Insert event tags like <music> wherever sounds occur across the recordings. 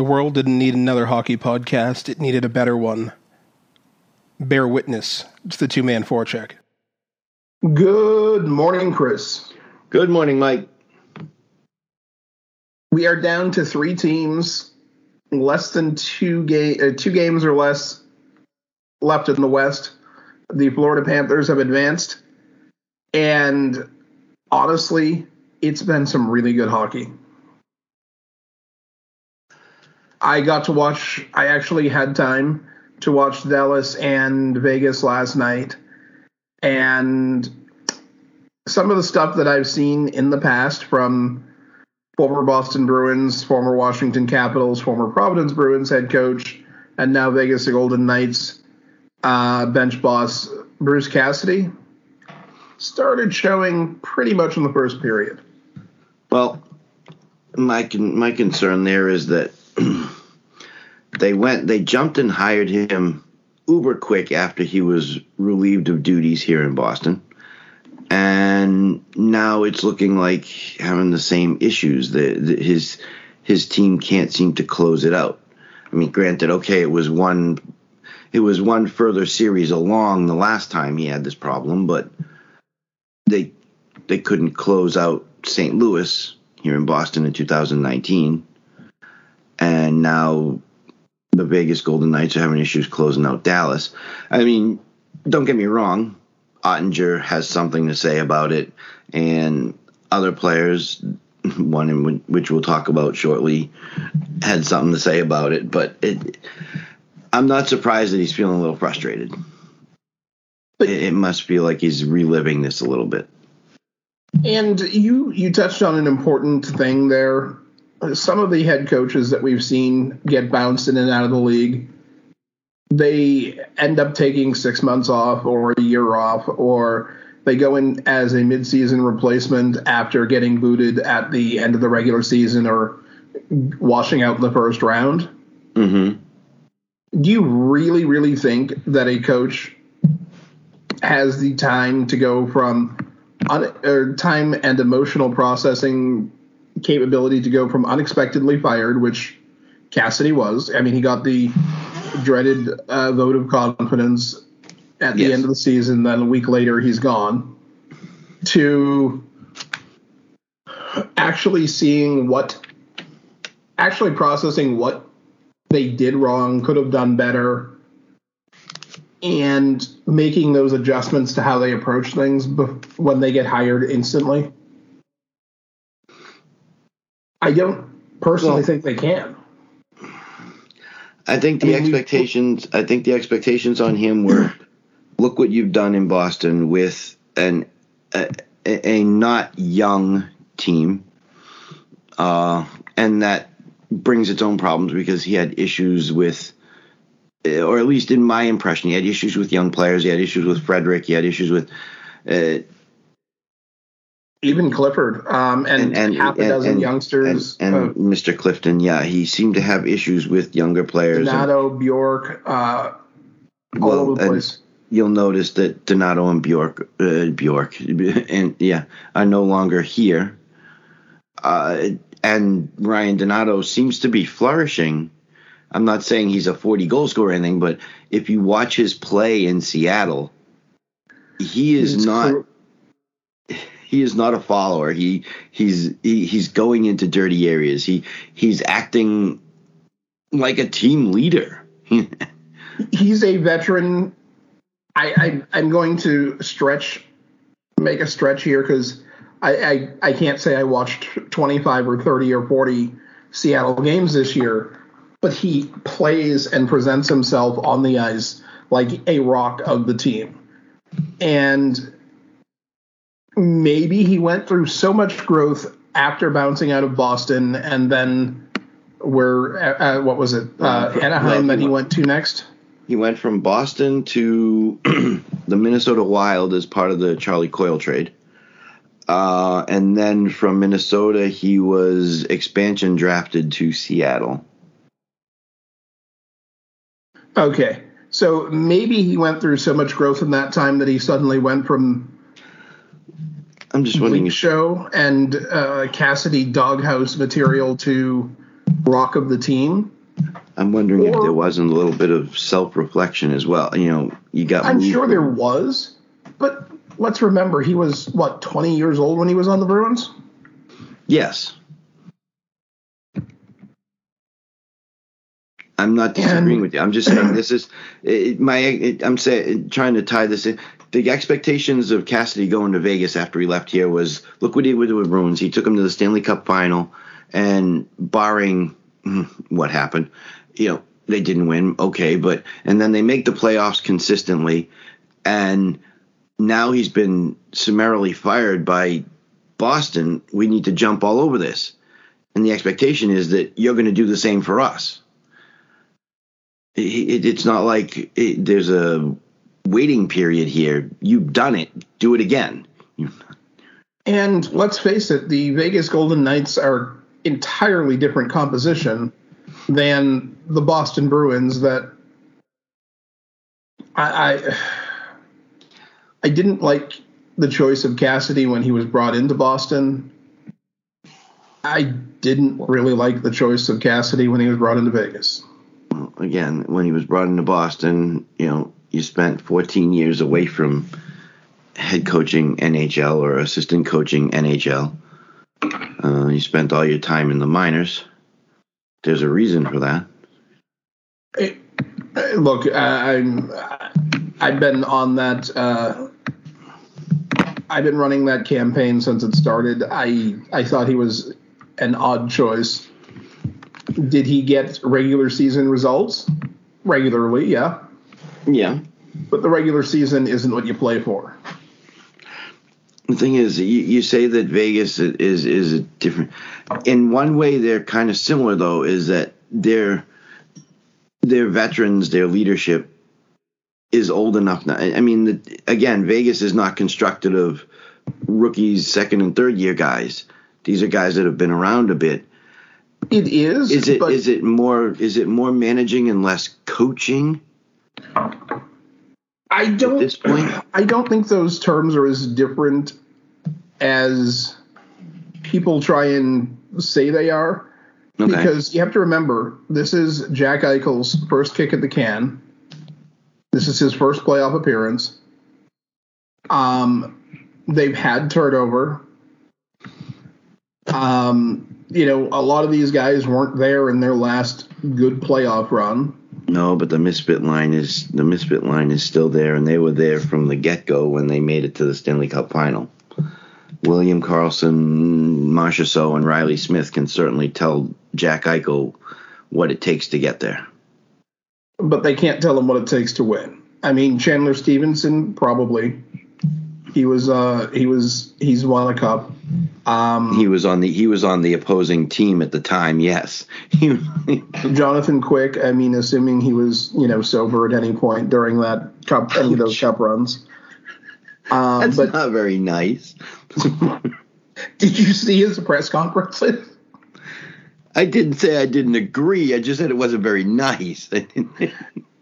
The world didn't need another hockey podcast, it needed a better one. Bear witness to the two man forecheck. Good morning, Chris. Good morning, Mike. We are down to three teams, less than two game, uh, two games or less left in the West. The Florida Panthers have advanced, and honestly, it's been some really good hockey. I got to watch. I actually had time to watch Dallas and Vegas last night, and some of the stuff that I've seen in the past from former Boston Bruins, former Washington Capitals, former Providence Bruins head coach, and now Vegas Golden Knights uh, bench boss Bruce Cassidy started showing pretty much in the first period. Well, my my concern there is that <clears throat> they went they jumped and hired him uber quick after he was relieved of duties here in Boston. And now it's looking like having the same issues. The, his his team can't seem to close it out. I mean, granted, okay, it was one it was one further series along the last time he had this problem, but they they couldn't close out St. Louis here in Boston in 2019, and now the Vegas Golden Knights are having issues closing out Dallas. I mean, don't get me wrong, Oettinger has something to say about it, and other players, <laughs> one in which we'll talk about shortly, had something to say about it. But it, I'm not surprised that he's feeling a little frustrated. It, it must feel like he's reliving this a little bit. And you you touched on an important thing there. Some of the head coaches that we've seen get bounced in and out of the league, they end up taking six months off or a year off, or they go in as a midseason replacement after getting booted at the end of the regular season or washing out in the first round. Mm-hmm. Do you really, really think that a coach has the time to go from un, time and emotional processing capability to go from unexpectedly fired, which Cassidy was. I mean, he got the dreaded uh, vote of confidence at the yes. end of the season. Then a week later, he's gone. To actually seeing what, actually processing what they did wrong, could have done better, and making those adjustments to how they approach things when they get hired instantly. I don't personally well, think they can. I think the I mean, expectations. We, I think the expectations on him were, look what you've done in Boston with an a, a not young team, uh, and that brings its own problems because he had issues with or at least in my impression, he had issues with young players. He had issues with Frederic. He had issues with uh, even Clifford um, and, and, and, half a dozen and, youngsters. And, uh, Mr. Clifton, yeah, he seemed to have issues with younger players. Donato, Bjork, uh, all well, over the place. You'll notice that Donato and Bjork, uh, Bjork, <laughs> and yeah, are no longer here. Uh, and Ryan Donato seems to be flourishing I'm not saying he's a 40 goal scorer or anything, but if you watch his play in Seattle, he is not. He is not a follower. He he's he, he's going into dirty areas. He he's acting like a team leader. <laughs> he's a veteran. I, I I'm going to stretch, make a stretch here because I, I I can't say I watched 25 or 30 or 40 Seattle games this year but he plays and presents himself on the ice like a rock of the team. And maybe he went through so much growth after bouncing out of Boston and then where uh, uh what was it uh, Anaheim that he went to next. He went from Boston to <clears throat> the Minnesota Wild as part of the Charlie Coyle trade. Uh, and then from Minnesota, he was expansion drafted to Seattle. Okay. So maybe he went through so much growth in that time that he suddenly went from I'm just wondering the show and uh, Cassidy doghouse material to rock of the team. I'm wondering if there wasn't a little bit of self reflection as well. You know, you got. I'm sure there was, but let's remember he was what 20 years old when he was on the Bruins. Yes. I'm not disagreeing And- with you. I'm just saying this is it, my. It, I'm saying trying to tie this in. The expectations of Cassidy going to Vegas after he left here was look what he did with the Bruins. He took him to the Stanley Cup final, and barring hmm, what happened, you know they didn't win. Okay, but and then they make the playoffs consistently, and now he's been summarily fired by Boston. We need to jump all over this, and the expectation is that you're going to do the same for us. It, it, it's not like it, there's a waiting period here. You've done it. Do it again. And let's face it, the Vegas Golden Knights are entirely different composition than the Boston Bruins that I I, I didn't like the choice of Cassidy when he was brought into Boston. I didn't really like the choice of Cassidy when he was brought into Vegas. Again, when he was brought into Boston, you know, you spent 14 years away from head coaching NHL or assistant coaching NHL. Uh, you spent all your time in the minors. There's a reason for that. It, uh, look, I, I'm I've been on that. Uh, I've been running that campaign since it started. I I thought he was an odd choice. Did he get regular season results? Regularly, yeah. Yeah. But the regular season isn't what you play for. The thing is, you, you say that Vegas is is a different. In one way, they're kind of similar, though, is that their their veterans, their leadership is old enough now. I mean, the, again, Vegas is not constructed of rookies, second and third year guys. These are guys that have been around a bit. It is. Is it is it more is it more managing and less coaching? I don't. this point? <clears throat> I don't think those terms are as different as people try and say they are. Okay. Because you have to remember, this is Jack Eichel's first kick at the can. This is his first playoff appearance. Um, they've had turnover. Um, you know, a lot of these guys weren't there in their last good playoff run. No, but the misfit line is the misfit line is still there, and they were there from the get go when they made it to the Stanley Cup final. William Karlsson, Marcia So, and Riley Smith can certainly tell Jack Eichel what it takes to get there. but they can't tell him what it takes to win. I mean, Chandler Stephenson probably. He was uh he was he's won a cup. Um, He was on the he was on the opposing team at the time. Yes, <laughs> Jonathan Quick. I mean, assuming he was you know sober at any point during that cup any of those cup runs. Um, that's but not very nice. <laughs> did you see his press conferences? I didn't say I didn't agree. I just said it wasn't very nice. <laughs>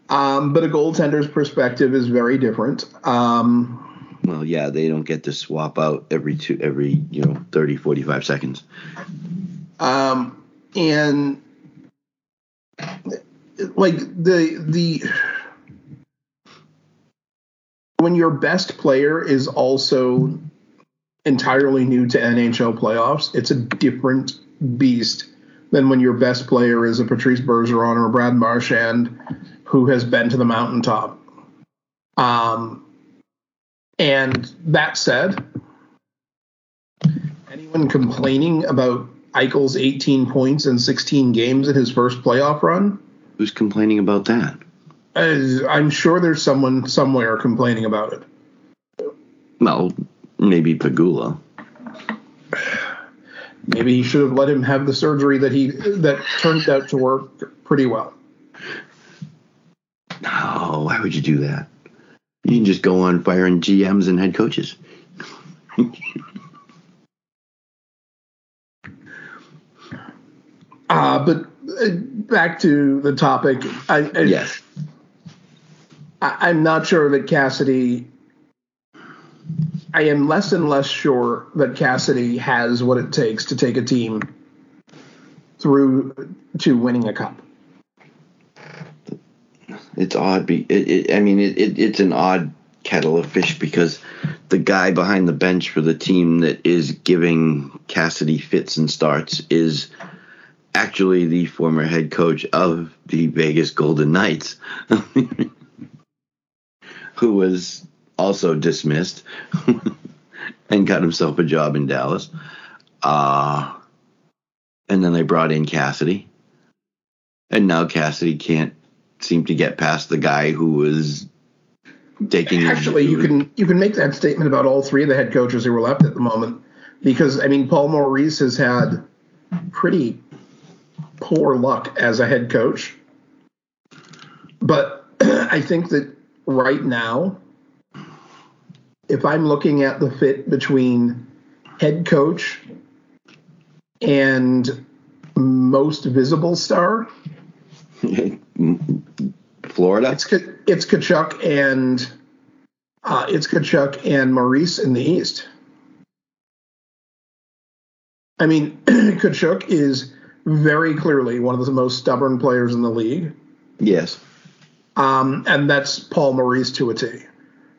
Um, but a goaltender's perspective is very different. Um, well, yeah, they don't get to swap out every two every you know 30, 45 seconds. um, and like the the when your best player is also entirely new to NHL playoffs, it's a different beast than when your best player is a Patrice Bergeron or a Brad Marchand who has been to the mountaintop. Um, and that said, anyone complaining about Eichel's 18 points in 16 games in his first playoff run? Who's complaining about that? Uh, I'm sure there's someone somewhere complaining about it. Well, maybe Pegula. Maybe he should have let him have the surgery that he that turned out to work pretty well. No, why would you do that? You can just go on firing GMs and head coaches. <laughs> Uh, but uh, back to the topic. I, I, Yes. I, I'm not sure that Cassidy. I am less and less sure that Cassidy has what it takes to take a team through to winning a cup. It's odd. Be it, it, I mean, it, it, it's an odd kettle of fish because the guy behind the bench for the team that is giving Cassidy fits and starts is actually the former head coach of the Vegas Golden Knights, <laughs> who was also dismissed <laughs> and got himself a job in Dallas. Uh, and then they brought in Cassidy. And now Cassidy can't seem to get past the guy who was taking Actually, you can you can make that statement about all three of the head coaches who were left at the moment because I mean Paul Maurice has had pretty poor luck as a head coach. But <clears throat> I think that right now if I'm looking at the fit between head coach and most visible star, <laughs> Florida. It's it's Tkachuk and uh, it's Tkachuk and Maurice in the East. I mean, <clears throat> Tkachuk is very clearly one of the most stubborn players in the league. Yes. Um, and that's Paul Maurice to a T.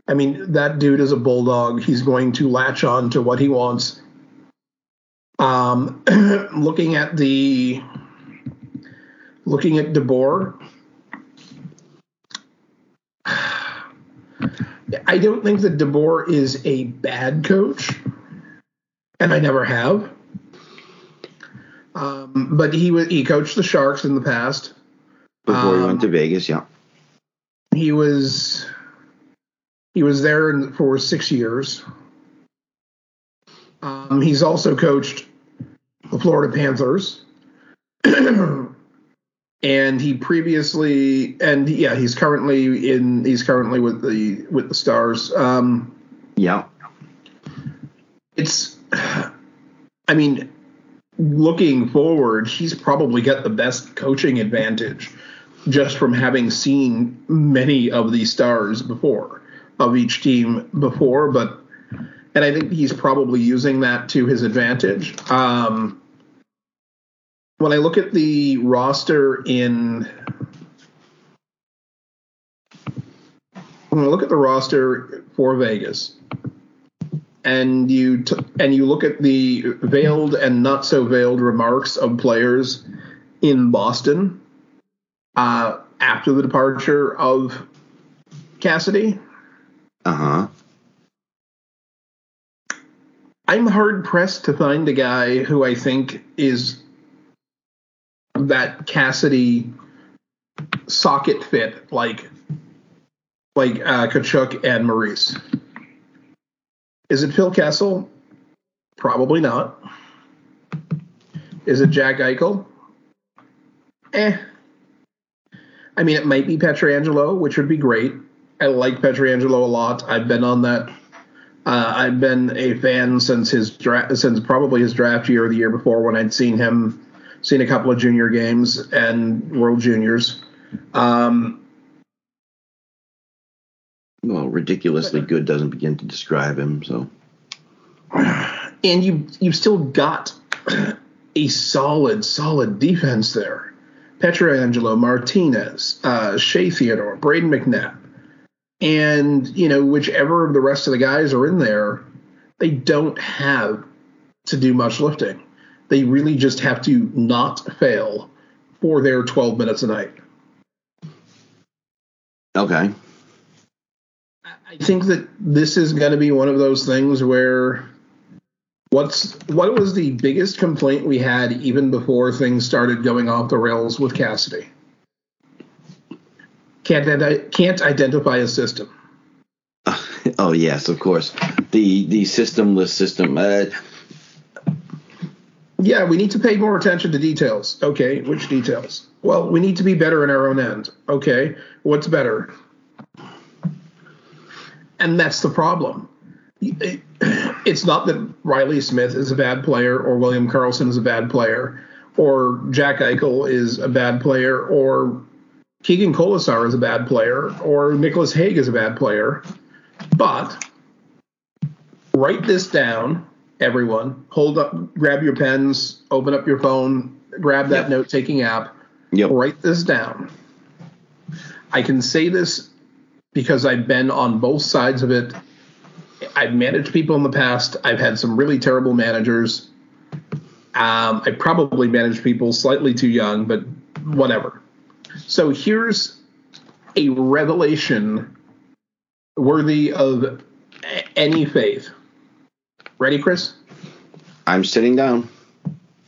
I mean, that dude is a bulldog. He's going to latch on to what he wants. Um, <clears throat> looking at the looking at DeBoer, I don't think that DeBoer is a bad coach, and I never have. Um, but he was he coached the Sharks in the past. Before um, he went to Vegas, yeah. He was he was there for six years. Um, he's also coached the Florida Panthers. <clears throat> and he previously and yeah he's currently in he's currently with the with the stars. Um yeah. it's i mean looking forward he's probably got the best coaching advantage just from having seen many of these stars before of each team before but and i think he's probably using that to his advantage. Um when I look at the roster in when I look at the roster for Vegas, and you t- and you look at the veiled and not so veiled remarks of players in Boston uh, after the departure of Cassidy. Uh huh. I'm hard pressed to find a guy who I think is that Cassidy socket fit like like uh, Tkachuk and Maurice. Is it Phil Kessel? Probably not. Is it Jack Eichel? Eh. I mean, it might be Pietrangelo, which would be great. I like Pietrangelo a lot. I've been on that. Uh, I've been a fan since his draft, since probably his draft year or the year before when I'd seen him seen a couple of junior games and World Juniors. Um, well, ridiculously good doesn't begin to describe him. So, and you you've still got a solid solid defense there. Pietrangelo, Martinez, uh, Shea Theodore, Brayden McNabb, and you know whichever of the rest of the guys are in there, they don't have to do much lifting. They really just have to not fail for their 12 minutes a night. Okay. I think that this is going to be one of those things where what's what was the biggest complaint we had even before things started going off the rails with Cassidy? Can't can't identify a system. <laughs> oh yes, of course. The the systemless system. Uh, yeah, we need to pay more attention to details. Okay, which details? Well, we need to be better in our own end. Okay, what's better? And that's the problem. It's not that Riley Smith is a bad player or William Karlsson is a bad player or Jack Eichel is a bad player or Keegan Kolesar is a bad player or Nicholas Hague is a bad player. But write this down everyone. Hold up, grab your pens, open up your phone, grab that Yep. note taking app, Yep. write this down. I can say this because I've been on both sides of it. I've managed people in the past. I've had some really terrible managers. Um, I probably managed people slightly too young, but whatever. So here's a revelation worthy of any faith. Ready, Chris? I'm sitting down.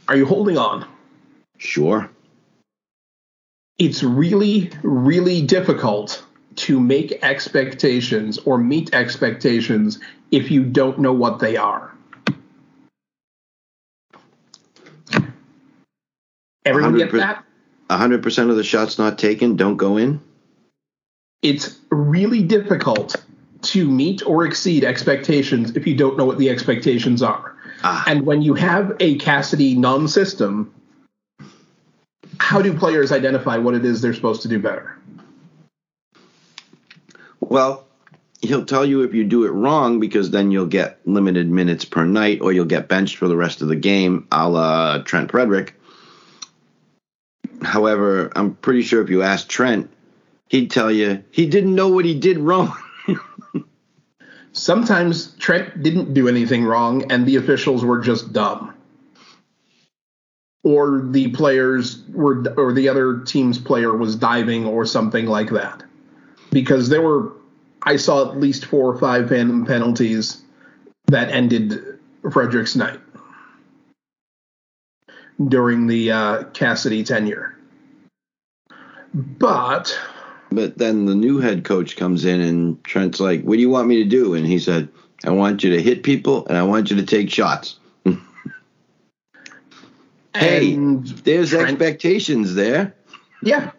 Are you holding on? Sure. It's really, really difficult to make expectations or meet expectations if you don't know what they are. Everyone get 100%. that? 100% of the shots not taken don't go in. It's really difficult to meet or exceed expectations if you don't know what the expectations are. Ah. And when you have a Cassidy non system, how do players identify what it is they're supposed to do better? Well, he'll tell you if you do it wrong because then you'll get limited minutes per night or you'll get benched for the rest of the game, a la Trent Frederic. However, I'm pretty sure if you ask Trent, he'd tell you he didn't know what he did wrong. <laughs> Sometimes Trent didn't do anything wrong and the officials were just dumb. Or the players were, or the other team's player was diving or something like that. Because there were, I saw at least four or five phantom penalties that ended Frederic's night during the uh, Cassidy tenure. But But then the new head coach comes in and Trent's like, What do you want me to do? And he said, I want you to hit people and I want you to take shots. <laughs> Hey, and There's Trent- expectations there. yeah,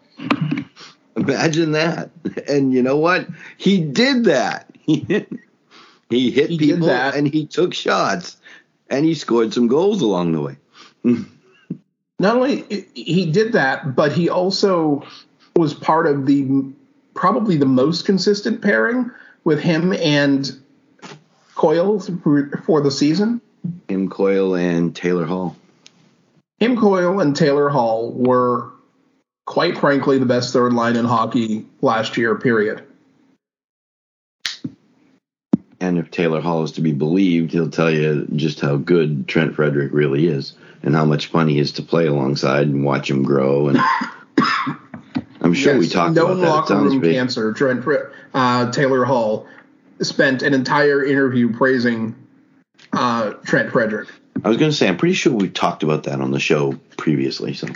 Imagine that. And you know what? He did that. <laughs> He hit, he hit He did people and he took shots and he scored some goals along the way. <laughs> not only he did that, but he also was part of the probably the most consistent pairing with him and Coyle for, for the season. Him, Coyle, and Taylor Hall. Him, Coyle, and Taylor Hall were quite frankly the best third line in hockey last year. Period. And if Taylor Hall is to be believed, he'll tell you just how good Trent Frederic really is and how much fun he is to play alongside and watch him grow. And <coughs> I'm sure we talked known about that. Locker room big. cancer. Trent uh, Taylor Hall spent an entire interview praising uh, Trent Frederic. I was going to say, I'm pretty sure we talked about that on the show previously. So,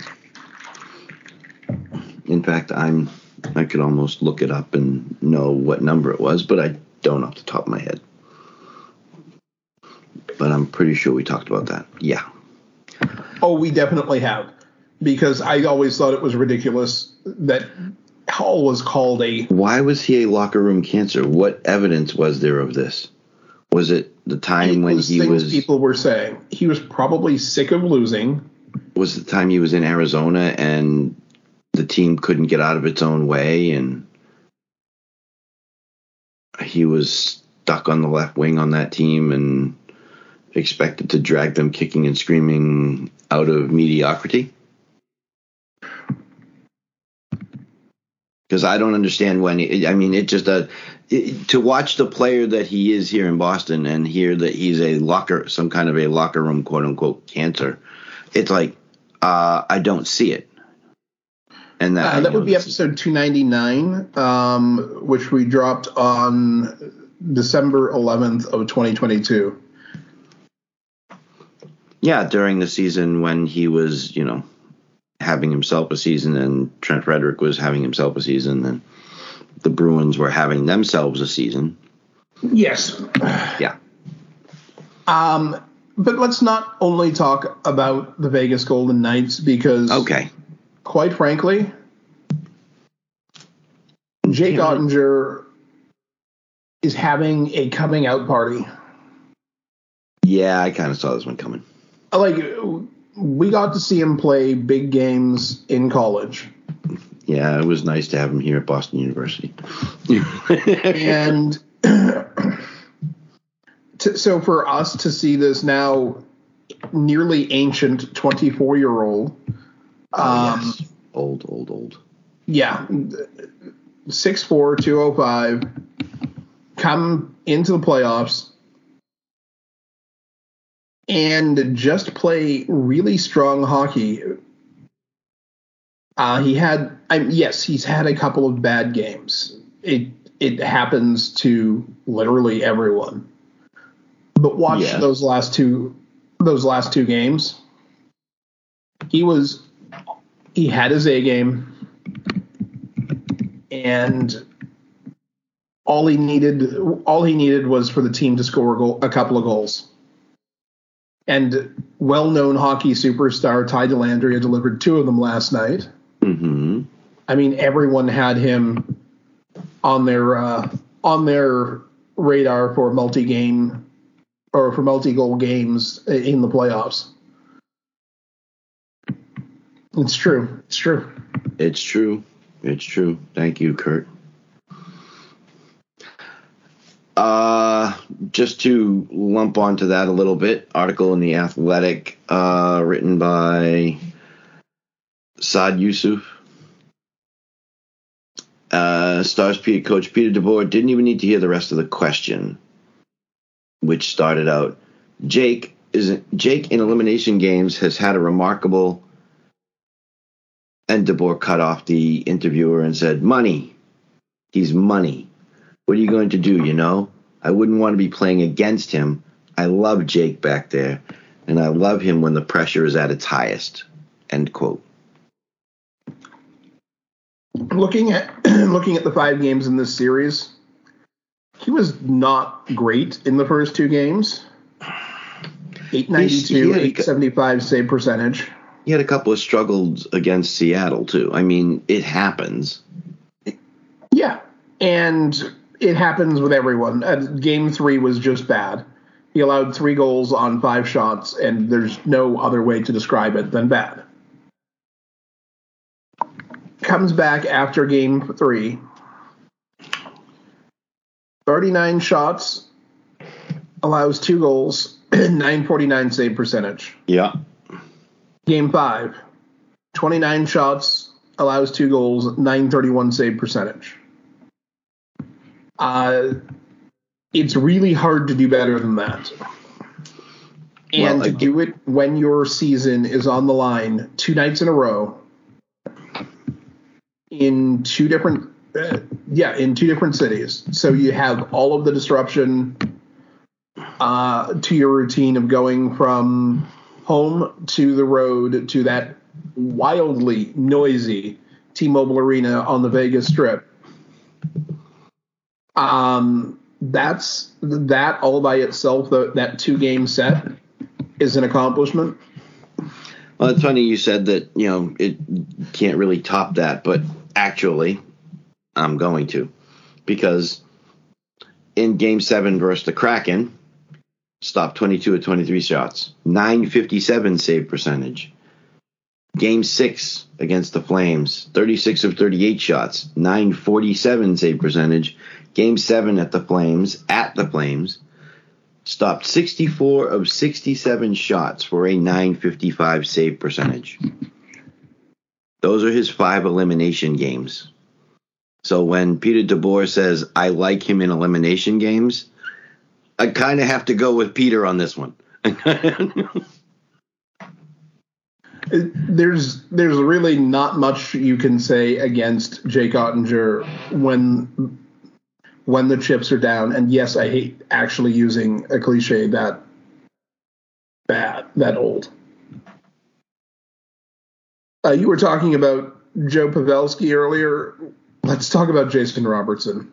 in fact, I'm I could almost look it up and know what number it was, but I don't off the top of my head. But I'm pretty sure we talked about that. Yeah. Oh, we definitely have. Because I always thought it was ridiculous that Hall was called a. Why was he a locker room cancer? What evidence was there of this? Was it the time when he was people were saying. He was probably sick of losing. was the time he was in Arizona and the team couldn't get out of its own way and he was stuck on the left wing on that team and expected to drag them kicking and screaming out of mediocrity because I don't understand when I mean it just uh, it, to watch the player that he is here in Boston and hear that he's a locker some kind of a locker room quote unquote cancer it's like uh, I don't see it and that, Uh, that would be episode 299, um, which we dropped on December 11th of 2022. yeah during the season when he was you know having himself a season and Trent Frederic was having himself a season and the Bruins were having themselves a season Yes. yeah Um, but let's not only talk about the Vegas Golden Knights because, okay quite frankly, Jake Yeah. Oettinger is having a coming out party. yeah I kind of saw this one coming Like, we got to see him play big games in college. Yeah, it was nice to have him here at Boston University. <laughs> and <clears throat> to, so for us to see this now nearly ancient 24 year old. Um, yes. Old, old, old. Yeah, 6'4", 205, come into the playoffs and just play really strong hockey. Uh, he had, I, yes, he's had a couple of bad games. It it happens to literally everyone. But watch Yeah. those last two those last two games. He was he had his A game and all he needed all he needed was for the team to score a, goal, a couple of goals. And well-known hockey superstar Ty Dellandrea delivered two of them last night. Mm-hmm. I mean, everyone had him on their uh, on their radar for multi-game or for multi-goal games in the playoffs. It's true. It's true. It's true. It's true. Thank you, Kurt. Uh, just to lump onto that a little bit, article in the Athletic, uh, written by Saad Yousuf. Uh, stars Peter, coach Peter DeBoer didn't even need to hear the rest of the question, which started out, Jake is Jake in elimination games has had a remarkable and DeBoer cut off the interviewer and said, Money. He's money. What are you going to do, you know? I wouldn't want to be playing against him. I love Jake back there, and I love him when the pressure is at its highest. End quote. looking at <clears throat> looking at the five games in this series, he was not great in the first two games. 892, he, he 875 save percentage. He had a couple of struggles against Seattle, too. I mean, it happens. Yeah, and it happens with everyone. Uh, game three was just bad. He allowed three goals on five shots, and there's no other way to describe it than bad. Comes back after game three. 39 shots, allows two goals, <clears throat> 949 save percentage. Yeah. Game five, 29 shots, allows two goals, 931 save percentage. Uh, it's really hard to do better than that. And Well, to do it when your season is on the line two nights in a row in two different, uh, yeah, in two different cities. So you have all of the disruption uh, to your routine of going from home to the road to that wildly noisy T-Mobile Arena on the Vegas Strip. Um, that's that all by itself. The, that two-game set is an accomplishment. Well, it's funny you said that, you know, it can't really top that, but actually, I'm going to. Because in game seven versus the Kraken, stopped 22 of 23 shots, 957 save percentage. Game six against the Flames, 36 of 38 shots, 947 save percentage. Game seven at the Flames, at the Flames, stopped 64 of 67 shots for a 955 save percentage. <laughs> Those are his five elimination games. So when Peter DeBoer says, I like him in elimination games, I kind of have to go with Peter on this one. <laughs> There's there's really not much you can say against Jake Oettinger when when the chips are down. And yes, I hate actually using a cliche that bad, that old. Uh, you were talking about Joe Pavelski earlier. Let's talk about Jason Robertson.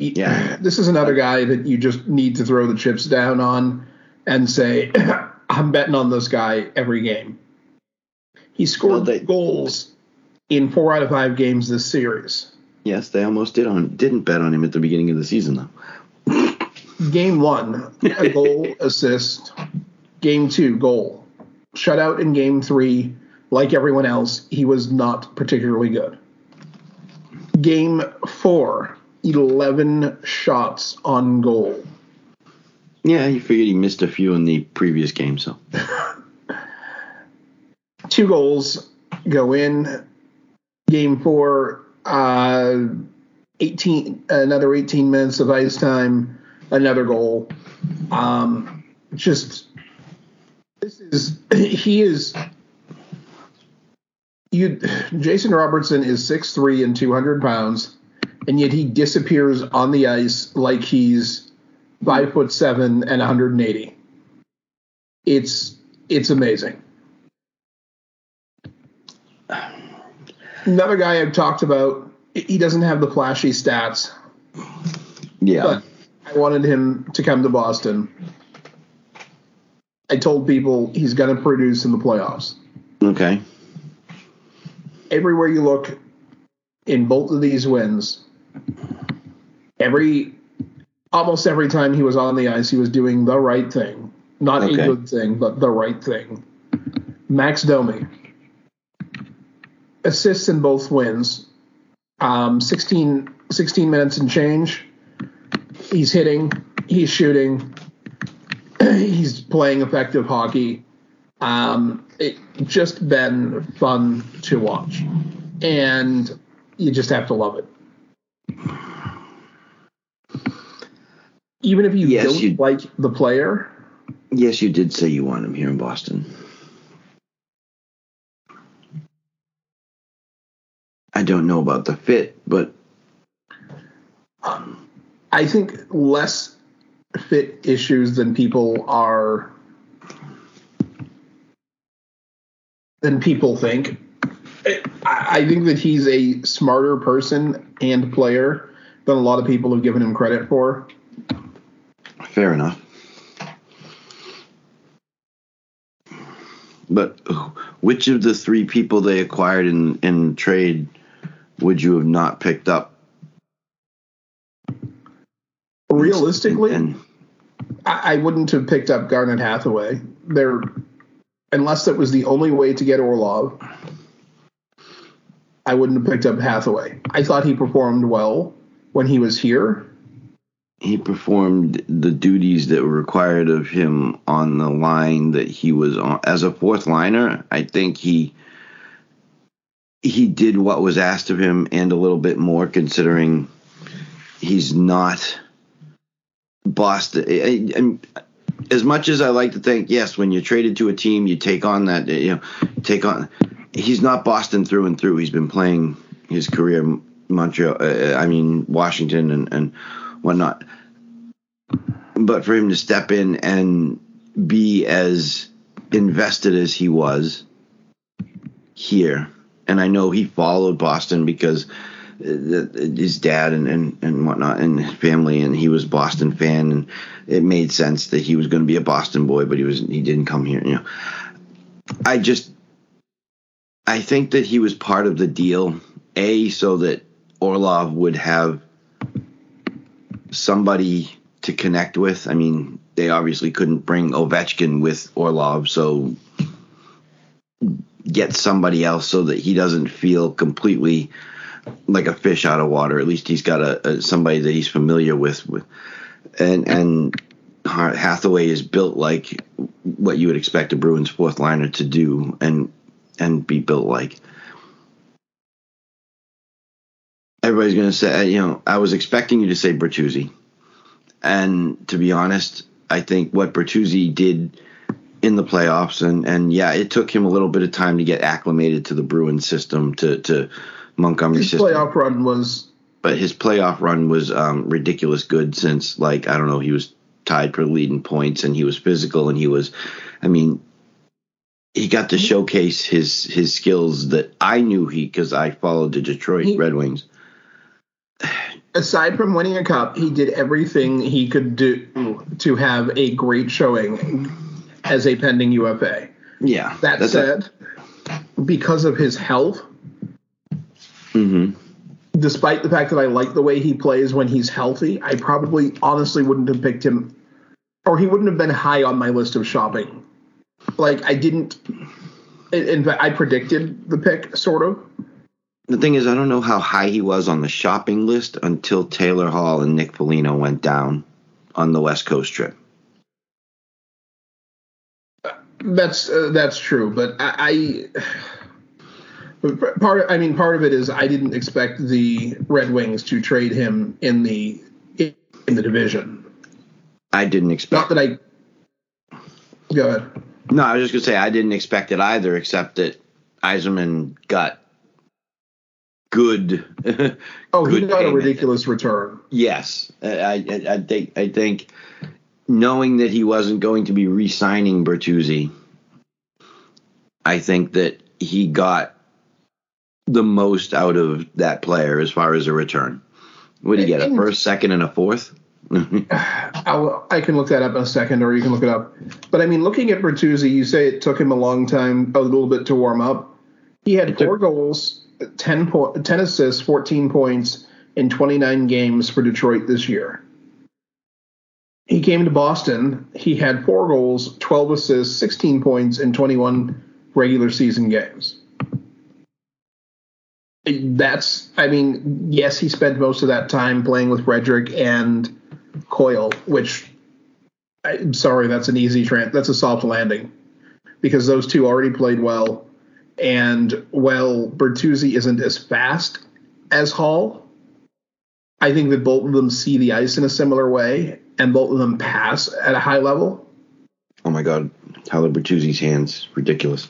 Yeah. This is another guy that you just need to throw the chips down on and say, <clears throat> I'm betting on this guy every game. He scored Well, they- goals in four out of five games this series. yes, they almost did on didn't bet on him at the beginning of the season though. Game one, a <laughs> goal, assist. Game two, goal. Shutout in game three. Like everyone else, he was not particularly good. Game four, 11 shots on goal. Yeah, you figured he missed a few in the previous game, so <laughs> Two goals go in. Game four, uh, 18, another 18 minutes of ice time, another goal. Um, just, this is, <laughs> he is, you, Jason Robertson is 6'3 and 200 pounds, and yet he disappears on the ice like he's five foot seven and 180. It's, it's amazing. Another guy I've talked about, he doesn't have the flashy stats, yeah. but I wanted him to come to Boston. I told people he's going to produce in the playoffs. Okay. Everywhere you look, in both of these wins, every almost every time he was on the ice, he was doing the right thing. Not Okay. a good thing, but the right thing. Max Domi. Assists in both wins. Um, 16, 16 minutes and change. He's hitting, he's shooting, <clears throat> he's playing effective hockey. Um, it just been fun to watch. And you just have to love it. Even if you Yes, don't you- like the player, Yes, you did say you want him here in Boston. I don't know about the fit, but I think less fit issues than people are than people think. I, I think that he's a smarter person and player than a lot of people have given him credit for. fair enough. But which of the three people they acquired in, in trade would you have not picked up? Realistically, And I, I wouldn't have picked up Garnet Hathaway. There, unless that was the only way to get Orlov. I wouldn't have picked up Hathaway. I thought he performed well when he was here. he performed the duties that were required of him on the line that he was on as a fourth liner i think he he did what was asked of him and a little bit more considering he's not boston as much as i like to think yes when you're traded to a team you take on that you know take on he's not boston through and through. He's been playing his career montreal uh, i mean washington and and whatnot. But for him to step in and be as invested as he was here, and I know he followed Boston because uh, his dad and, and, and whatnot and his family, and he was a Boston fan, and it made sense that he was going to be a Boston boy, but he was he didn't come here. You know, I just I think that he was part of the deal, a so that Orlov would have somebody to connect with. I mean, they obviously couldn't bring Ovechkin with Orlov, so get somebody else so that he doesn't feel completely like a fish out of water. At least he's got a, a somebody that he's familiar with. With and and Hathaway is built like what you would expect a Bruins fourth liner to do, and and be built like. Everybody's going to say, uh, you know, I was expecting you to say Bertuzzi. And to be honest, I think what Bertuzzi did in the playoffs, and, and yeah, it took him a little bit of time to get acclimated to the Bruins system, to, to Montgomery His system. playoff run was But his playoff run was um, ridiculous good since, like, I don't know, he was tied for leading points and he was physical and he was, I mean, he got to showcase his his skills that I knew he because I followed the Detroit He- Red Wings. aside from winning a cup, he did everything he could do to have a great showing as a pending UFA. Yeah, That said, because of his health, hmm despite the fact that I like the way he plays when he's healthy, I probably honestly wouldn't have picked him, or he wouldn't have been high on my list of shopping. Like I didn't. In in fact, I predicted the pick, sort of. The thing is, I don't know how high he was on the shopping list until Taylor Hall and Nick Foligno went down on the West Coast trip. That's uh, that's true, but I, I part. I mean, part of it is I didn't expect the Red Wings to trade him in the in the division. I didn't expect. Not that I. Go ahead. No, I was just gonna say I didn't expect it either, except that Yzerman got good. <laughs> Oh, he good got a ridiculous return. Yes, I, I, I think I think knowing that he wasn't going to be re-signing Bertuzzi, I think that he got the most out of that player as far as a return. What did he get? A first, second, and a fourth? <laughs> I can look that up in a second, or you can look it up. But I mean, looking at Bertuzzi, you say it took him a long time, a little bit to warm up. He had It took- four goals, 10, po- 10 assists, 14 points in 29 games for Detroit this year. He came to Boston. He had four goals, 12 assists, 16 points in 21 regular season games. That's, I mean, yes, he spent most of that time playing with Frederic and Coyle, which I'm sorry, that's an easy tran That's a soft landing because those two already played well. And while Bertuzzi isn't as fast as Hall, I think that both of them see the ice in a similar way and both of them pass at a high level. Oh my God, Tyler Bertuzzi's hands ridiculous.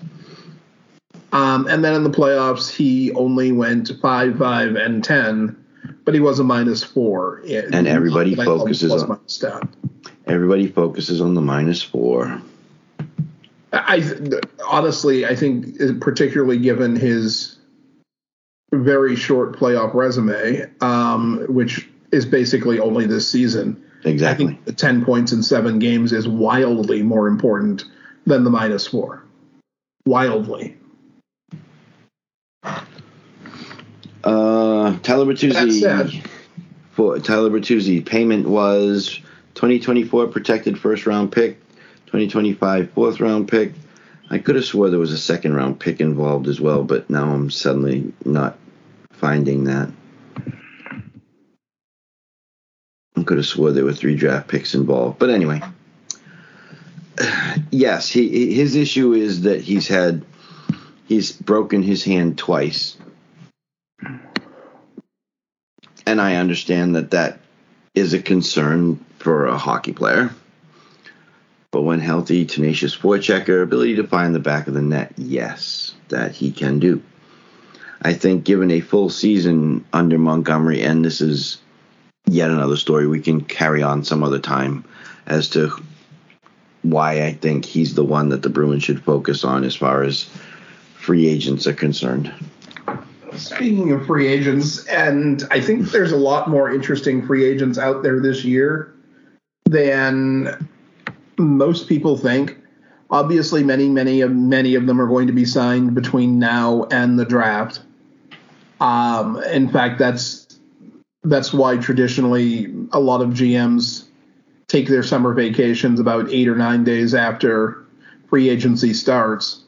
Um, and then in the playoffs, he only went 5 5 and 10, but he was a minus four. And everybody focuses on-. Everybody focuses on the minus four. I honestly, I think, particularly given his very short playoff resume, um, which is basically only this season, I Exactly. think the ten points in seven games is wildly more important than the minus four. Wildly. Uh, Tyler Bertuzzi. For Tyler Bertuzzi, payment was 2024 protected first round pick, 2025 fourth round pick. I could have swore there was a second round pick involved as well, but now I'm suddenly not finding that. I could have swore there were three draft picks involved, but anyway. <sighs> Yes, he his issue is that he's had he's broken his hand twice and I understand that that is a concern for a hockey player. But when healthy, tenacious forechecker, ability to find the back of the net, yes, that he can do. I think given a full season under Montgomery, and this is yet another story we can carry on some other time as to why I think he's the one that the Bruins should focus on as far as free agents are concerned. Speaking of free agents, and I think there's a lot more interesting free agents out there this year than most people think. Obviously, many, many of many of them are going to be signed between now and the draft. Um, in fact, that's that's why traditionally a lot of GMs take their summer vacations about eight or nine days after free agency starts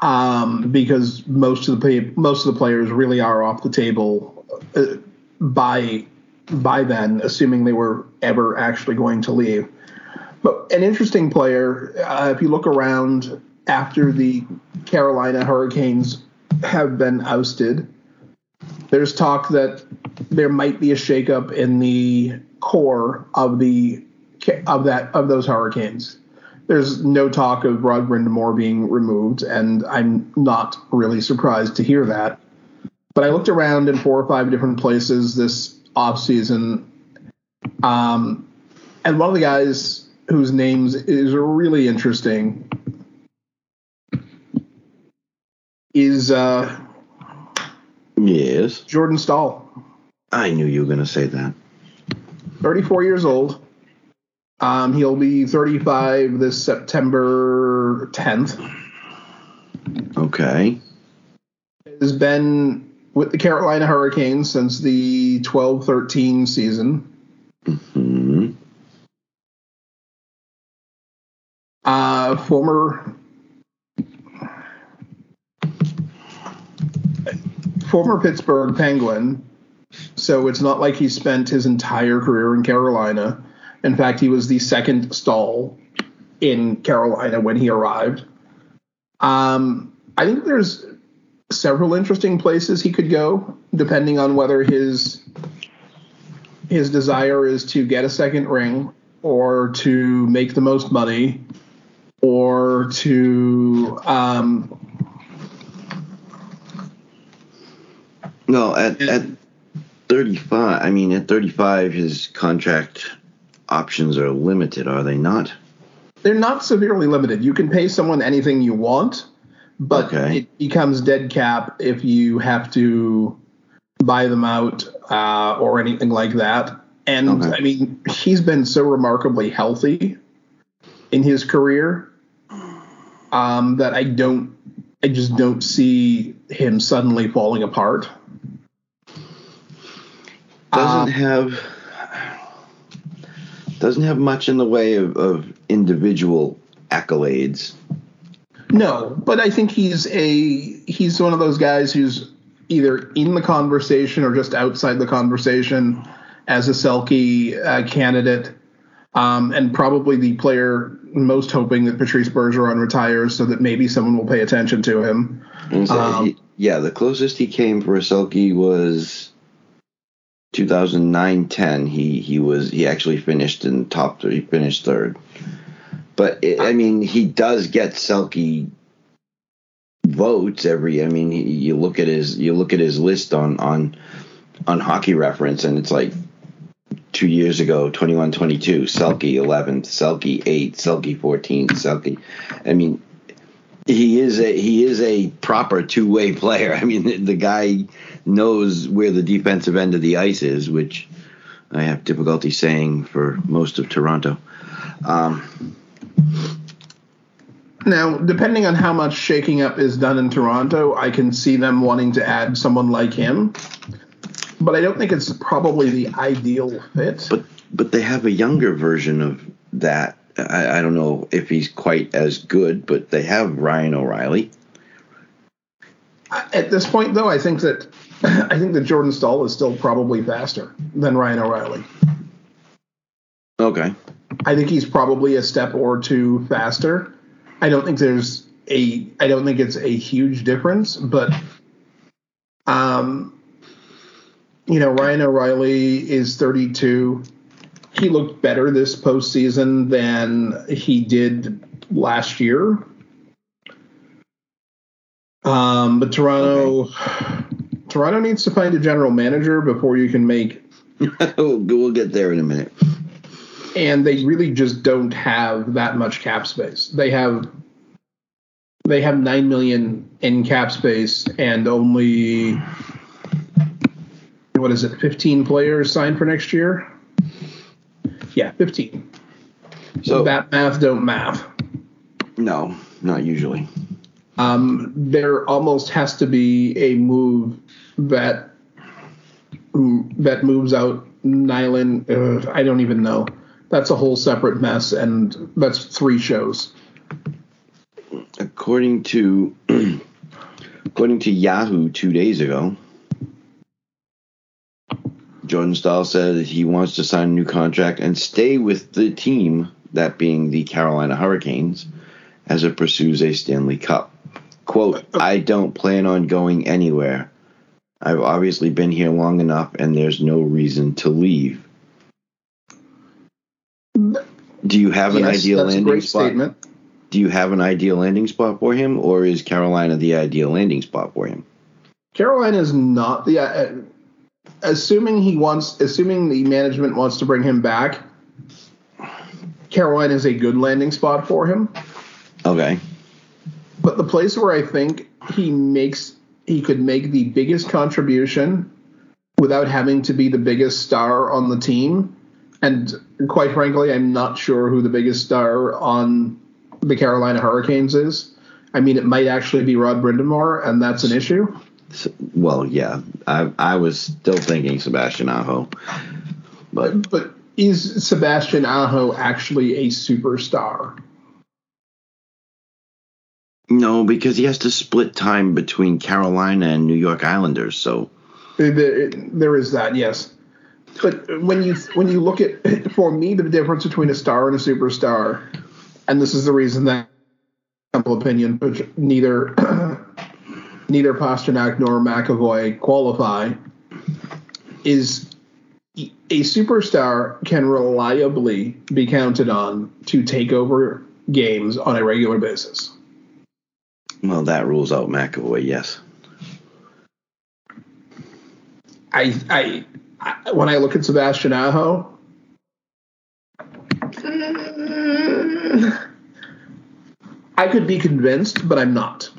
um, because most of the most of the players really are off the table uh, by by then, assuming they were ever actually going to leave. But an interesting player, uh, if you look around after the Carolina Hurricanes have been ousted, there's talk that there might be a shakeup in the core of the of that of those Hurricanes. There's no talk of Rod Brind'Amour being removed, and I'm not really surprised to hear that. But I looked around in four or five different places this offseason, um, and one of the guys whose names is really interesting is uh, Yes, Jordan Staal, I knew you were going to say that. 34 years old. Um, he'll be 35 this September 10th. Okay. has been with the Carolina Hurricanes since the 12 13 season. hmm Uh, former former Pittsburgh Penguin. So it's not like he spent his entire career in Carolina. In fact, he was the second Staal in Carolina when he arrived. Um, I think there's several interesting places he could go, depending on whether his his desire is to get a second ring or to make the most money or to um, no at, at 35 i mean at 35 his contract options are limited are they not they're not severely limited you can pay someone anything you want but Okay. it becomes dead cap if you have to buy them out uh, or anything like that. And Okay. I mean, he's been so remarkably healthy in his career um, that I don't, I just don't see him suddenly falling apart. Doesn't Um, have doesn't have much in the way of, of individual accolades No, but I think he's a he's one of those guys who's either in the conversation or just outside the conversation as a Selke uh, candidate, um, and probably the player most hoping that Patrice Bergeron retires so that maybe someone will pay attention to him. So Um, he, yeah, the closest he came for a Selke was 2009-10. He he was he actually finished in top three. He finished third. But it, I mean, he does get Selke votes every. I mean, you look at his you look at his list on on on Hockey Reference, and it's like two years ago, 21-22, Selke 11th, Selke 8th, Selke 14th, Selke. I mean, he is a he is a proper two way player. <laughs> I mean, the, the guy knows where the defensive end of the ice is, which I have difficulty saying for most of Toronto. Um, Now, depending on how much shaking up is done in Toronto, I can see them wanting to add someone like him. But I don't think it's probably the ideal fit. but but they have a younger version of that. I, I don't know if he's quite as good, but they have Ryan O'Reilly. At this point, though, I think that <clears throat> I think that Jordan Staal is still probably faster than Ryan O'Reilly. Okay. I think he's probably a step or two faster. I don't think there's a I don't think it's a huge difference, but um you know, Ryan O'Reilly is 32. He looked better this postseason than he did last year. Um, but Toronto, Toronto needs to find a general manager before you can make <laughs> we'll, we'll get there in a minute. and they really just don't have that much cap space. They have they have nine million in cap space and only what is it, fifteen players signed for next year? Yeah, fifteen. So that math don't math. no, not usually. Um, there almost has to be a move that that moves out Nyland. Uh, I don't even know. That's a whole separate mess, and that's three shows. according to <clears throat> according to Yahoo two days ago, Jordan Staal said that he wants to sign a new contract and stay with the team, that being the Carolina Hurricanes, as it pursues a Stanley Cup. Quote, I don't plan on going anywhere. I've obviously been here long enough and there's no reason to leave. Do you have an Yes, ideal that's a landing great spot? statement. do you have an ideal landing spot for him, or is Carolina the ideal landing spot for him? Carolina is not the. Uh, Assuming he wants, assuming the management wants to bring him back, Carolina is a good landing spot for him. Okay. But the place where I think he makes he could make the biggest contribution without having to be the biggest star on the team, and quite frankly, I'm not sure who the biggest star on the Carolina Hurricanes is. I mean, it might actually be Rod Brind'Amour, and that's an issue. Well, yeah, I I was still thinking Sebastian Aho, but But is Sebastian Aho actually a superstar? no, because he has to split time between Carolina and New York Islanders. So There, there is that, yes. But when you when you look at for me the difference between a star and a superstar and this is the reason that simple opinion, but neither neither Pastrnak nor McAvoy qualify, is a superstar can reliably be counted on to take over games on a regular basis. Well, that rules out McAvoy, yes. I, I, I when I look at Sebastian Aho, mm. I could be convinced, but I'm not.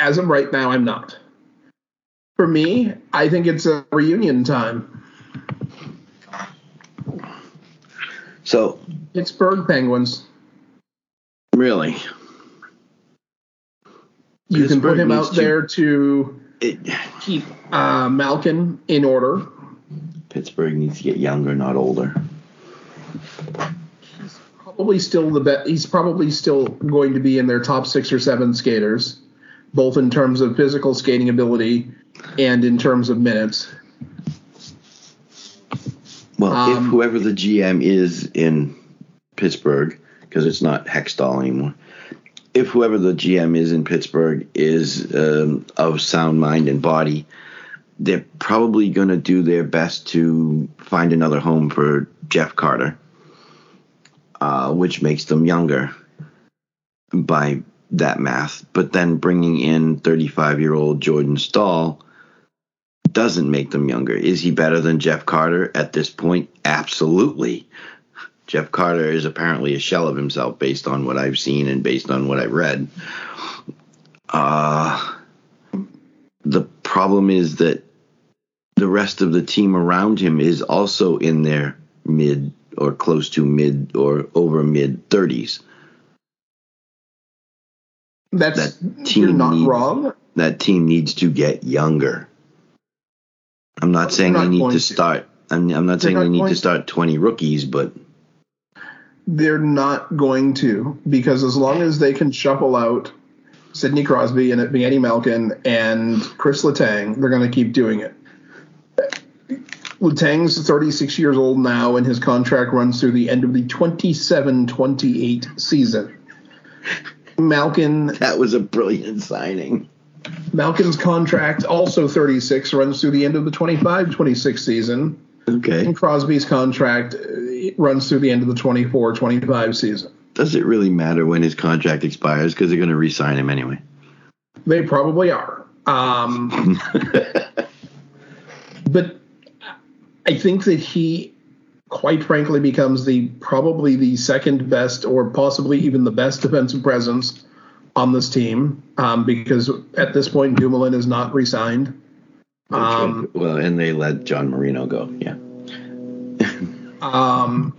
As of right now, I'm not. For me, I think it's a reunion time. So, Pittsburgh Penguins. really, You can put him out to- there to it, keep uh, Malkin in order. Pittsburgh needs to get younger, not older. He's probably still the best. He's probably still going to be in their top six or seven skaters, both in terms of physical skating ability and in terms of minutes. Well, if Um, whoever the GM is in Pittsburgh, because it's not Hextall anymore, if whoever the GM is in Pittsburgh is um, of sound mind and body, they're probably going to do their best to find another home for Jeff Carter, uh, which makes them younger by that math. But then bringing in 35 year old Jordan Staal doesn't make them younger. Is he better than Jeff Carter at this point? Absolutely. Jeff Carter is apparently a shell of himself based on what I've seen and based on what I've read. Uh, the problem is that the rest of the team around him is also in their mid or close to mid or over mid 30s. That's That team not needs- wrong. That team needs to get younger. I'm not saying They're they need to to. start. I'm, I'm not saying not they need to start 20 rookies, but They're not going to because as long as they can shuffle out Sidney Crosby and it being Eddie Malkin and Chris Letang, they're going to keep doing it. Letang's 36 years old now, and his contract runs through the end of the 27-28 season. Malkin that was a brilliant signing. Malkin's contract, also 36, runs through the end of the 25-26 season. Okay. And Crosby's contract uh, runs through the end of the 24-25 season. Does it really matter when his contract expires? Because they're going to re-sign him anyway. They probably are. Um, <laughs> but I think that he, quite frankly, becomes the probably the second best or possibly even the best defensive presence on this team um, because at this point Dumoulin is not re-signed. Um, well, and they let John Marino go. Yeah. Um,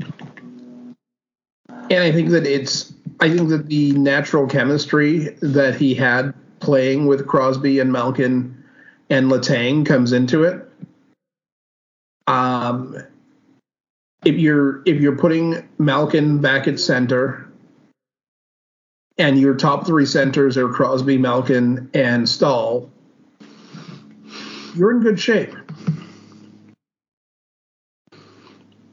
and I think that it's, I think that the natural chemistry that he had playing with Crosby and Malkin and Letang comes into it. Um, if you're if you're putting Malkin back at center, and your top three centers are Crosby, Malkin, and Staal, you're in good shape.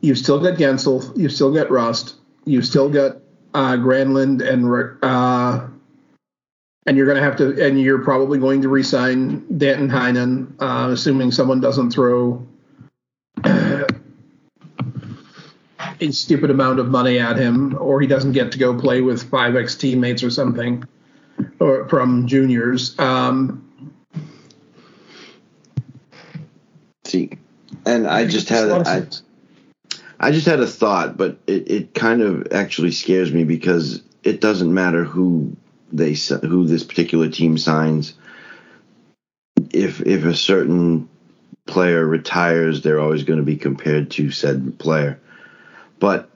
You've still got Guentzel, you've still got Rust, you've still got uh, Granlund, and uh, and you're going to have to, and you're probably going to resign Danton Heinen, uh, assuming someone doesn't throw a stupid amount of money at him, or he doesn't get to go play with five ex teammates or something, or from juniors. Um, See, and I just had a I. I just had a thought, but it, it kind of actually scares me because it doesn't matter who they who this particular team signs. If if a certain player retires, they're always going to be compared to said player. But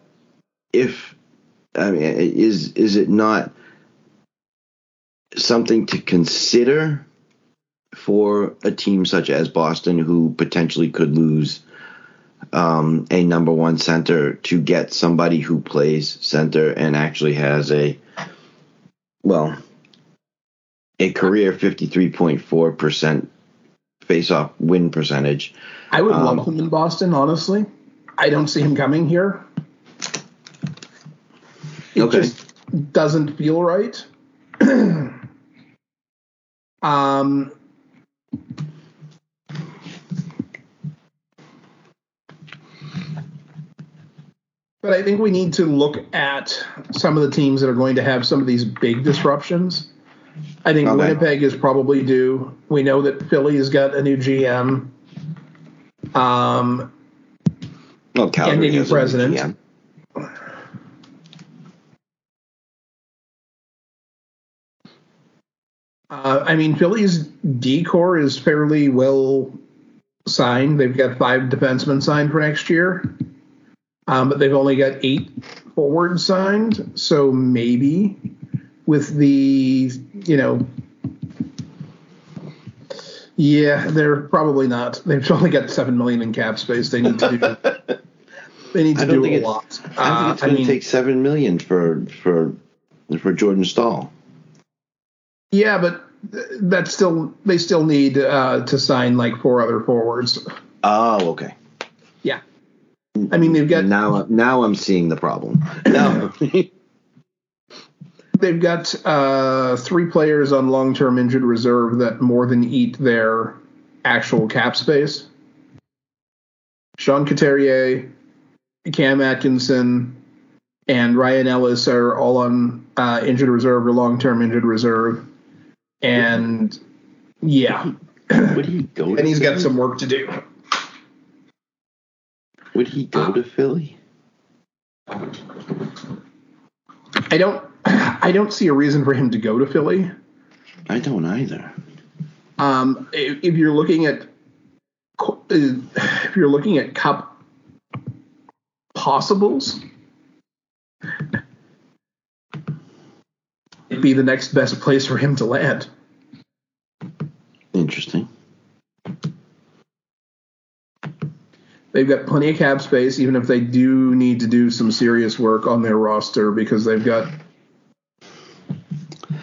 if I mean, is is it not something to consider for a team such as Boston, who potentially could lose? um, a number one center to get somebody who plays center and actually has a well a career 53.4% face-off win percentage I would Um, love him in Boston, honestly. I don't see him coming here. It Okay. just doesn't feel right. <clears throat> um, but I think we need to look at some of the teams that are going to have some of these big disruptions. I think Okay. Winnipeg is probably due. We know that Philly has got a new GM. Um, Well, Calgary has a president. GM. Uh, I mean, Philly's decor is fairly well signed. They've got five defensemen signed for next year, um, but they've only got eight forwards signed. So maybe with the, you know, yeah, they're probably not. They've only got seven million in cap space. They need to do. <laughs> they need to do a lot. I think Uh, it's going to take seven million for for for Jordan Staal. Yeah, but th- that's still they still need uh, to sign like four other forwards. Oh, okay. Yeah, I mean they've got Now, now I'm seeing the problem. <clears throat> Now, they've got uh, three players on long term injured reserve that more than eat their actual cap space. Sean Couturier, Cam Atkinson, and Ryan Ellis are all on uh, injured reserve or long term injured reserve, and yeah, would he go? <laughs> And he's got Philly? some work to do. Would he go to Philly? I don't I don't see a reason for him to go to Philly. I don't either. Um, if, if you're looking at uh, if you're looking at cup possibles, it'd be the next best place for him to land. Interesting. They've got plenty of cap space, even if they do need to do some serious work on their roster because they've got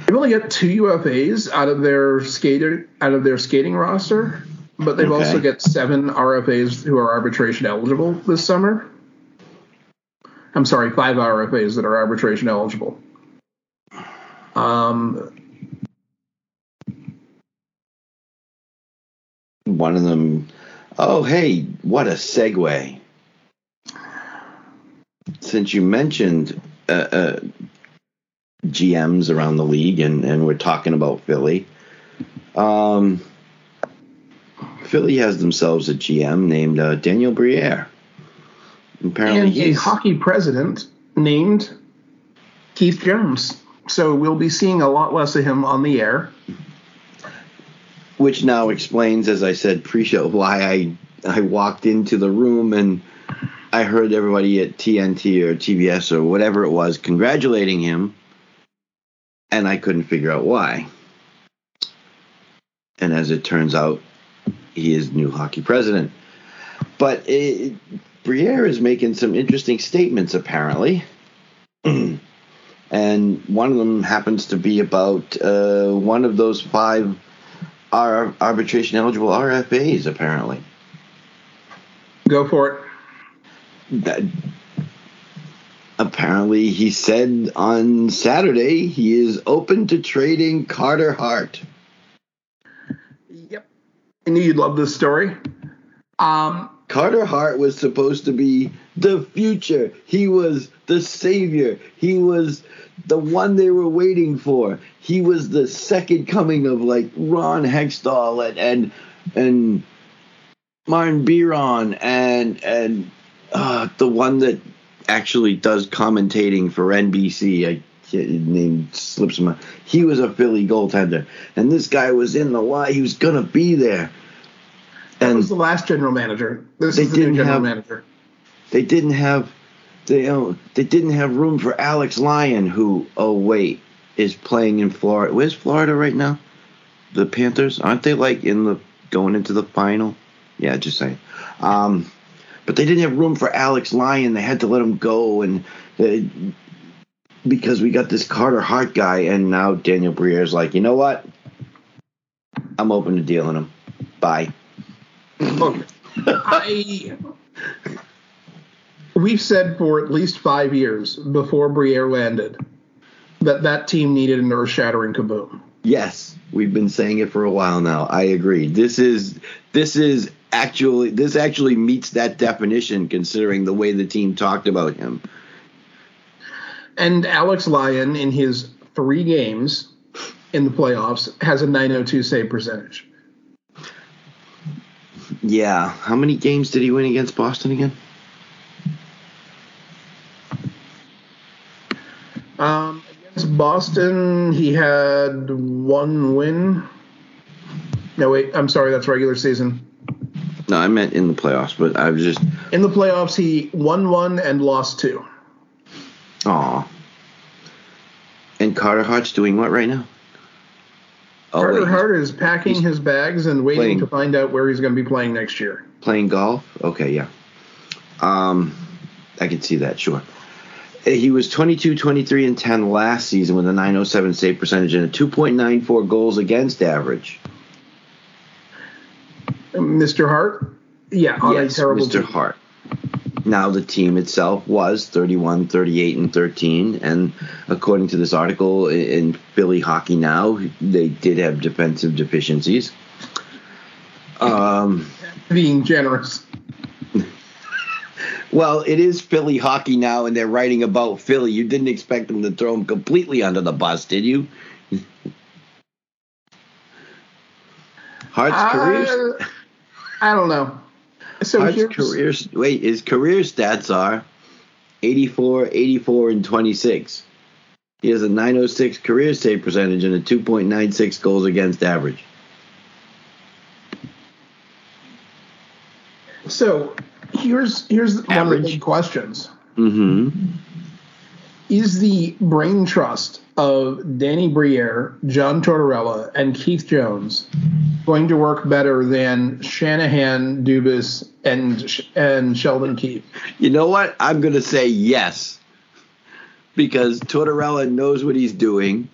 they've only got two UFAs out of their skater out of their skating roster, but they've Okay. also got seven RFAs who are arbitration eligible this summer. I'm sorry, five RFAs that are arbitration eligible. Um, One of them. Oh, hey, what a segue. Since you mentioned uh, uh, GMs around the league and, and we're talking about Philly, um, Philly has themselves a GM named uh, Daniel Briere. Apparently, and a he's hockey president named Keith Jones. So we'll be seeing a lot less of him on the air. which now explains, as I said pre-show, why I I walked into the room and I heard everybody at TNT or TBS or whatever it was congratulating him, and I couldn't figure out why. And as it turns out, he is new hockey president. But it, Briere is making some interesting statements, apparently. <clears throat> and one of them happens to be about uh, one of those five arbitration eligible RFAs apparently. Go for it. That apparently he said on Saturday he is open to trading Carter Hart. Yep. I knew you'd love this story. Um, Carter Hart was supposed to be the future. He was the savior. He was the one they were waiting for. He was the second coming of like Ron Hextall and and, and Martin Biron and and uh, the one that actually does commentating for NBC. I name slips my. He was a Philly goaltender, and this guy was in the line. He was gonna be there. that And was the last general manager. This They is the new didn't general have- manager. they didn't have they uh, they didn't have room for Alex Lyon, who oh wait is playing in Florida. Where's Florida right now? The Panthers aren't they like in the going into the final? Yeah, just saying. Um, but they didn't have room for Alex Lyon. They had to let him go, and uh, because we got this Carter Hart guy, and now Daniel Briere's like, you know what? I'm open to dealing him. Bye. Look, <laughs> I we've said for at least five years before Briere landed that that team needed an earth-shattering kaboom. Yes, we've been saying it for a while now. I agree. This is this is actually this actually meets that definition considering the way the team talked about him. And Alex Lyon in his three games in the playoffs has a 902 save percentage. Yeah, how many games did he win against Boston again? Um, against Boston, he had one win. No, wait, I'm sorry, that's regular season. No, I meant in the playoffs, but I was just In the playoffs, he won one and lost two. aw. And Carter Hart's doing what right now? Oh, Carter wait, Hart is packing his bags and waiting playing. to find out where he's going to be playing next year. playing golf. Okay, yeah. Um, I can see that. Sure. Uh, He was 22, 23, and 10 last season with a 907 save percentage and a 2.94 goals against average. Mr. Hart, yeah, on yes, a terrible Mr. team. Hart. Now the team itself was 31, 38, and 13, and according to this article in Philly Hockey Now, they did have defensive deficiencies. Um, being generous. <laughs> well, it is Philly Hockey Now, and they're writing about Philly. You didn't expect them to throw him completely under the bus, did you? <laughs> Hart's career Uh, I don't know. So here's, career wait, his career stats are 84, 84, and 26. He has a 906 career save percentage and a 2.96 goals against average. so here's here's one of the big questions. Mm-hmm. Is the brain trust of Danny Briere, John Tortorella, and Keith Jones going to work better than Shanahan, Dubas, and and Sheldon Keefe? You know what? I'm going to say yes. Because Tortorella knows what he's doing.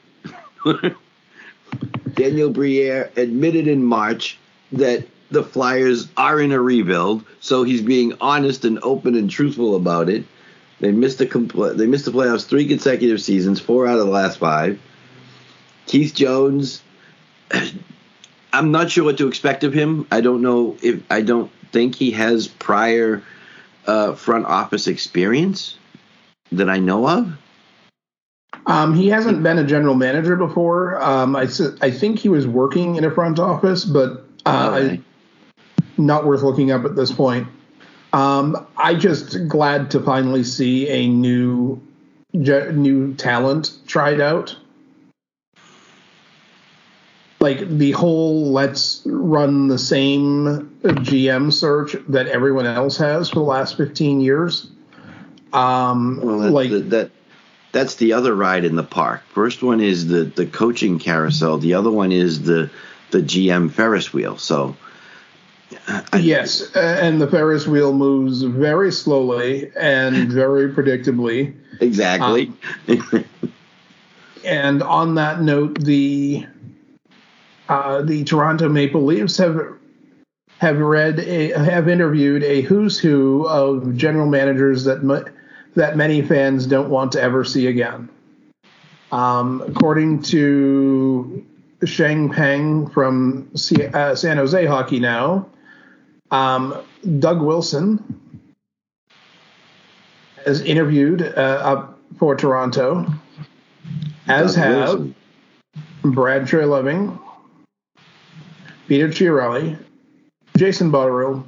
<laughs> Daniel Briere admitted in March that the Flyers are in a rebuild, so he's being honest and open and truthful about it. They missed the compl- they missed the playoffs three consecutive seasons, four out of the last five. Keith Jones, <clears throat> I'm not sure what to expect of him. I don't know if I don't think he has prior uh, front office experience that I know of. Um, he hasn't been a general manager before. Um, I, I think he was working in a front office, but uh, Okay. not worth looking up at this point. Um, I just glad to finally see a new new talent tried out. Like the whole let's run the same GM search that everyone else has for the last 15 years. Um, Well, that, like that, that that's the other ride in the park. First one is the the coaching carousel. The other one is the the GM Ferris wheel. So I- Yes, uh, and the Ferris wheel moves very slowly and <laughs> very predictably. exactly. And on that note, the uh, the Toronto Maple Leafs have have read a, have interviewed a who's who of general managers that mu- that many fans don't want to ever see again. Um, according to Sheng Peng from C- uh, San Jose Hockey Now, um, Doug Wilson has interviewed uh, up for Toronto, as Doug have Wilson. Brad Treliving, Peter Chiarelli, Jason Botterill,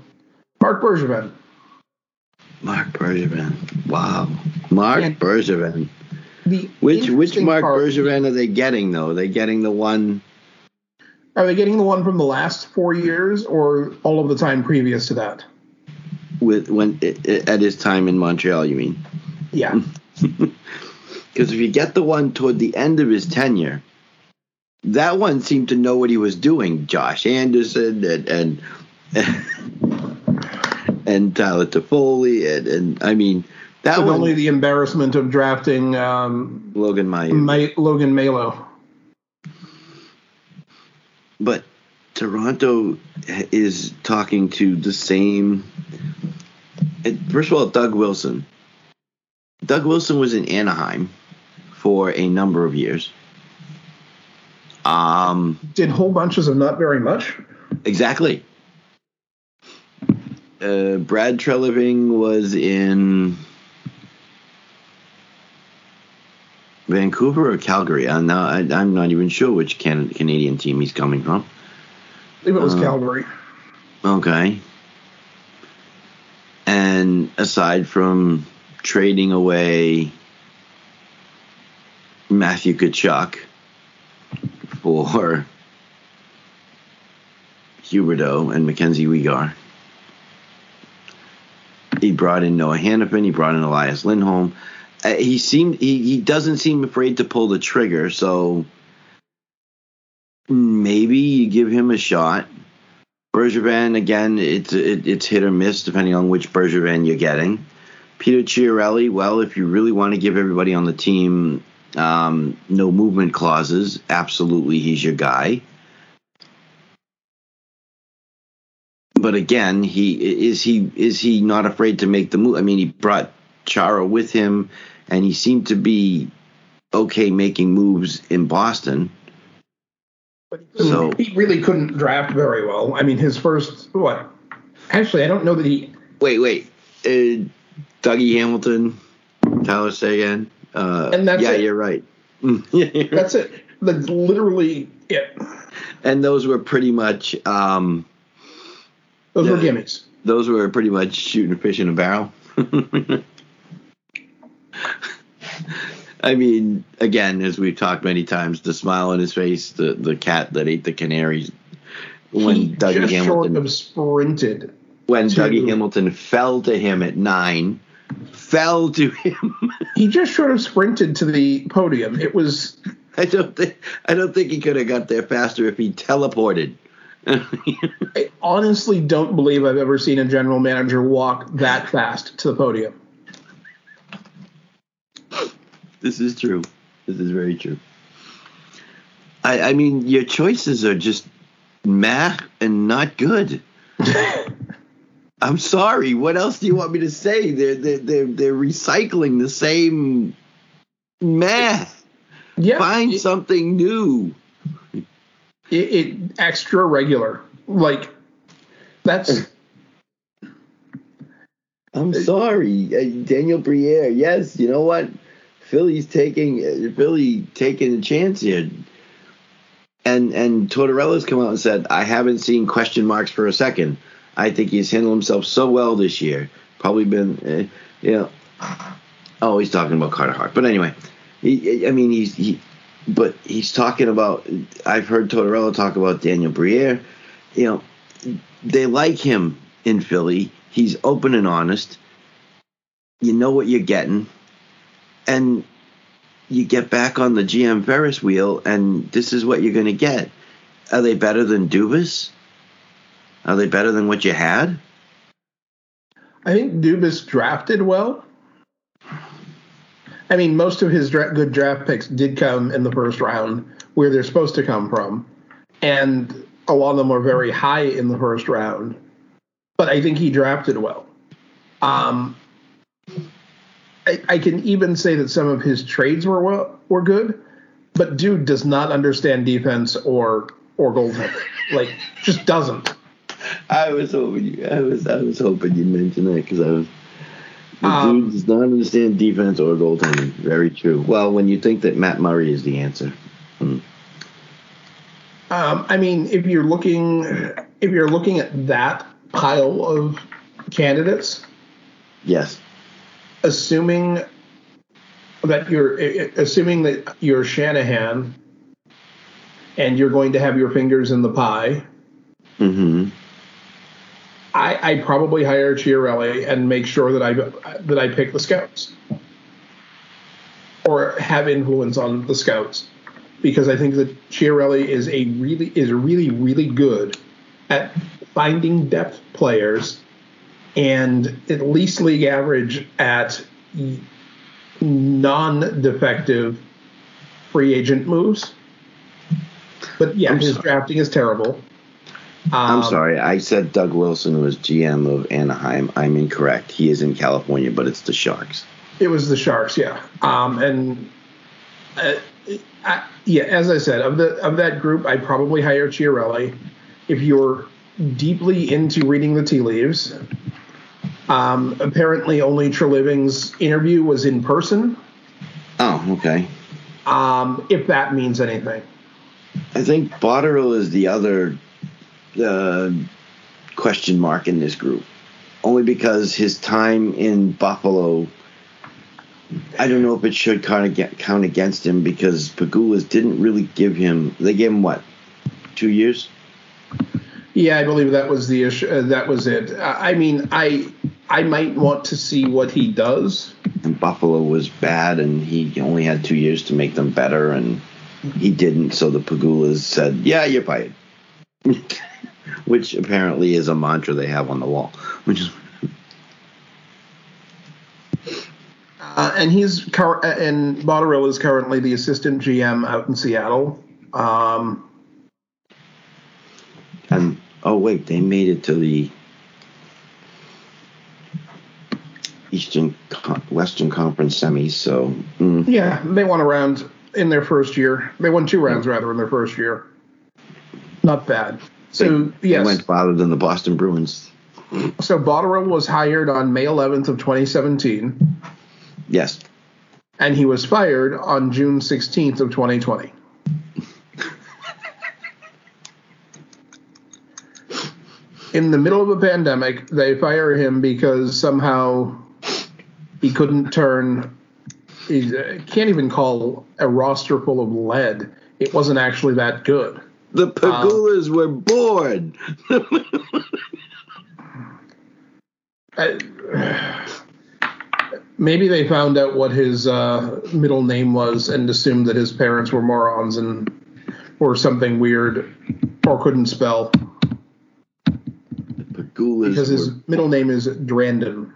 Marc Bergevin. Marc Bergevin. Wow. Marc And- Bergevin. Which which Marc part- Bergevin are they getting though? Are they getting the one Are they getting the one from the last four years or all of the time previous to that? with when i- i- at his time in Montreal? You mean? Yeah. <laughs> Because if you get the one toward the end of his tenure, that one seemed to know what he was doing. Josh Anderson and and <laughs> and Tyler Toffoli and, and I mean that one only the embarrassment of drafting um, Logan Mailloux. Ma- Logan Mailloux. But Toronto is talking to the same First of all, Doug Wilson. Doug Wilson was in Anaheim for a number of years. Um, Did whole bunches of not very much. exactly. Uh, Brad Treliving was in Vancouver or Calgary. I'm not, I, I'm not even sure which can, Canadian team he's coming from. I believe it was Uh, Calgary. Okay. And aside from trading away Matthew Tkachuk for Huberdeau and Mackenzie Weegar, he brought in Noah Hanifin. He brought in Elias Lindholm. Uh, he seemed he, he doesn't seem afraid to pull the trigger. So maybe you give him a shot. Bergevin again, it's it, it's hit or miss depending on which Bergevin you're getting. Peter Chiarelli, well, if you really want to give everybody on the team um, no movement clauses, absolutely he's your guy. But again, he is he is he not afraid to make the move? I mean, he brought Chara with him, and he seemed to be okay making moves in Boston. But he, So- he really couldn't draft very well. I mean, his first what? Actually, I don't know that he. Wait, wait. Uh, Dougie Hamilton, Tyler Seguin. Uh, And that's yeah, it. you're right. <laughs> That's it. That's literally it. and those were pretty much um, Those were gimmies. those were pretty much shooting a fish in a barrel. <laughs> I mean, again, as we've talked many times, the smile on his face, the the cat that ate the canaries. When he Dougie just Hamilton short of sprinted. when to- Dougie Hamilton fell to him at nine, fell to him. <laughs> He just short of sprinted to the podium. It was I don't think I don't think he could have got there faster if he teleported. <laughs> I honestly don't believe I've ever seen a general manager walk that fast to the podium. This is true. This is very true. I, I mean, your choices are just meh and not good. <laughs> I'm sorry. What else do you want me to say? They're they're they're, they're recycling the same meh. Yeah, Find it, something new. it, it extra regular. Like that's <laughs> I'm sorry, uh, Daniel Briere. Yes, you know what? Philly's taking Philly taking a chance here, and and Tortorella's come out and said, "I haven't seen question marks for a second. I think he's handled himself so well this year. Probably been, uh, you know." Oh, he's talking about Carter Hart, but anyway, he. I mean, he's he, but he's talking about. I've heard Tortorella talk about Daniel Briere. You know, they like him in Philly. He's open and honest. You know what you're getting. And you get back on the GM Ferris wheel, and this is what you're going to get. Are they better than Dubas? Are they better than what you had? I think Dubas drafted well. I mean, most of his dra- good draft picks did come in the first round, where they're supposed to come from, and a lot of them were very high in the first round. But I think he drafted well. Um, I, I can even say that some of his trades were well, were good, but dude does not understand defense or or goaltending. like, just doesn't. I was hoping you. I was. I was hoping you mentioned that because I was. The Um, dude does not understand defense or goaltending. Very true. Well, when you think that Matt Murray is the answer, Um, I mean, if you're looking, if you're looking at that pile of candidates, yes, assuming that you're assuming that you're Shanahan and you're going to have your fingers in the pie, hmm I, I probably hire Chiarelli and make sure that I that I pick the scouts or have influence on the scouts because I think that Chiarelli is a really is really really good at finding depth players and at least league average at non-defective free agent moves. But yeah, I'm his sorry. drafting is terrible. I'm sorry. I said Doug Wilson was GM of Anaheim. I'm incorrect. He is in California, but it's the Sharks. It was the Sharks, yeah. Um, and uh, I, yeah, as I said, of the of that group, I'd probably hire Chiarelli. If you're deeply into reading the tea leaves, um, apparently only Treliving's interview was in person. Oh, okay. Um, if that means anything. I think Botterill is the other uh, question mark in this group, only because his time in Buffalo. I don't know if it should kind count, count against him because Pegulas didn't really give him. They gave him what, two years? Yeah, I believe that was the issue. Uh, that was it. I mean, I I might want to see what he does. And Buffalo was bad, and he only had two years to make them better, and he didn't. So the Pegulas said, "Yeah, you're fired," <laughs> which apparently is a mantra they have on the wall. Which is. Uh, and he's cur- and Botterill is currently the assistant GM out in Seattle. Um, and oh wait, they made it to the Eastern Western Conference semis. So mm. yeah, they won a round in their first year. They won two rounds rather in their first year. Not bad. So they, yes, they went farther than the Boston Bruins. So Botterill was hired on May 11th of 2017. Yes. And he was fired on June 16th of 2020. in the middle of a pandemic, they fire him because somehow he couldn't turn. He can't even call a roster full of lead. It wasn't actually that good. The Pegulas um, were bored. <laughs> maybe they found out what his uh, middle name was and assumed that his parents were morons and or something weird or couldn't spell. because his were... middle name is Drandon.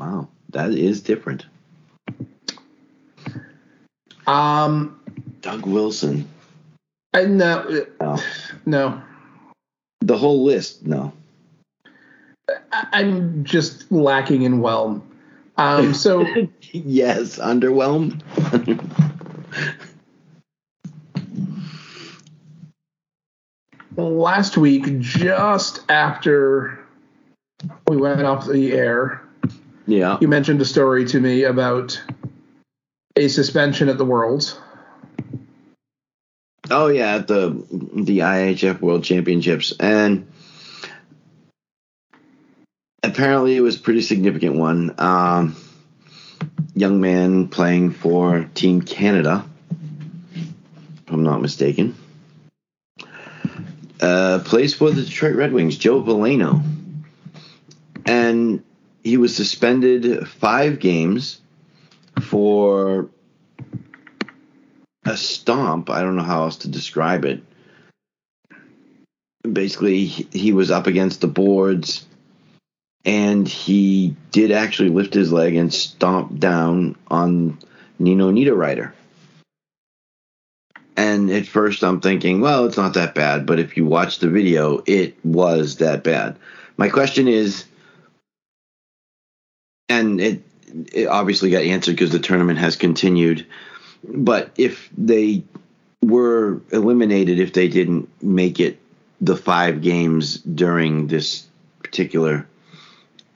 Wow, that is different. Um, Doug Wilson. I, no, no, no. The whole list, no. I, am just lacking in whelm. Um, <laughs> so yes, underwhelmed. last week, just after we went off the air, yeah. You mentioned a story to me about a suspension at the Worlds. Oh yeah, at the the IIHF World Championships, and apparently it was a pretty significant one. Um, young man playing for Team Canada, if I'm not mistaken. Uh, plays for the Detroit Red Wings, Joe Veleno. And he was suspended five games for a stomp. I don't know how else to describe it. Basically, he was up against the boards and he did actually lift his leg and stomp down on Nino Niederreiter. And at first, I'm thinking, well, it's not that bad. But if you watch the video, it was that bad. My question is and it, it obviously got answered because the tournament has continued. But if they were eliminated, if they didn't make it the five games during this particular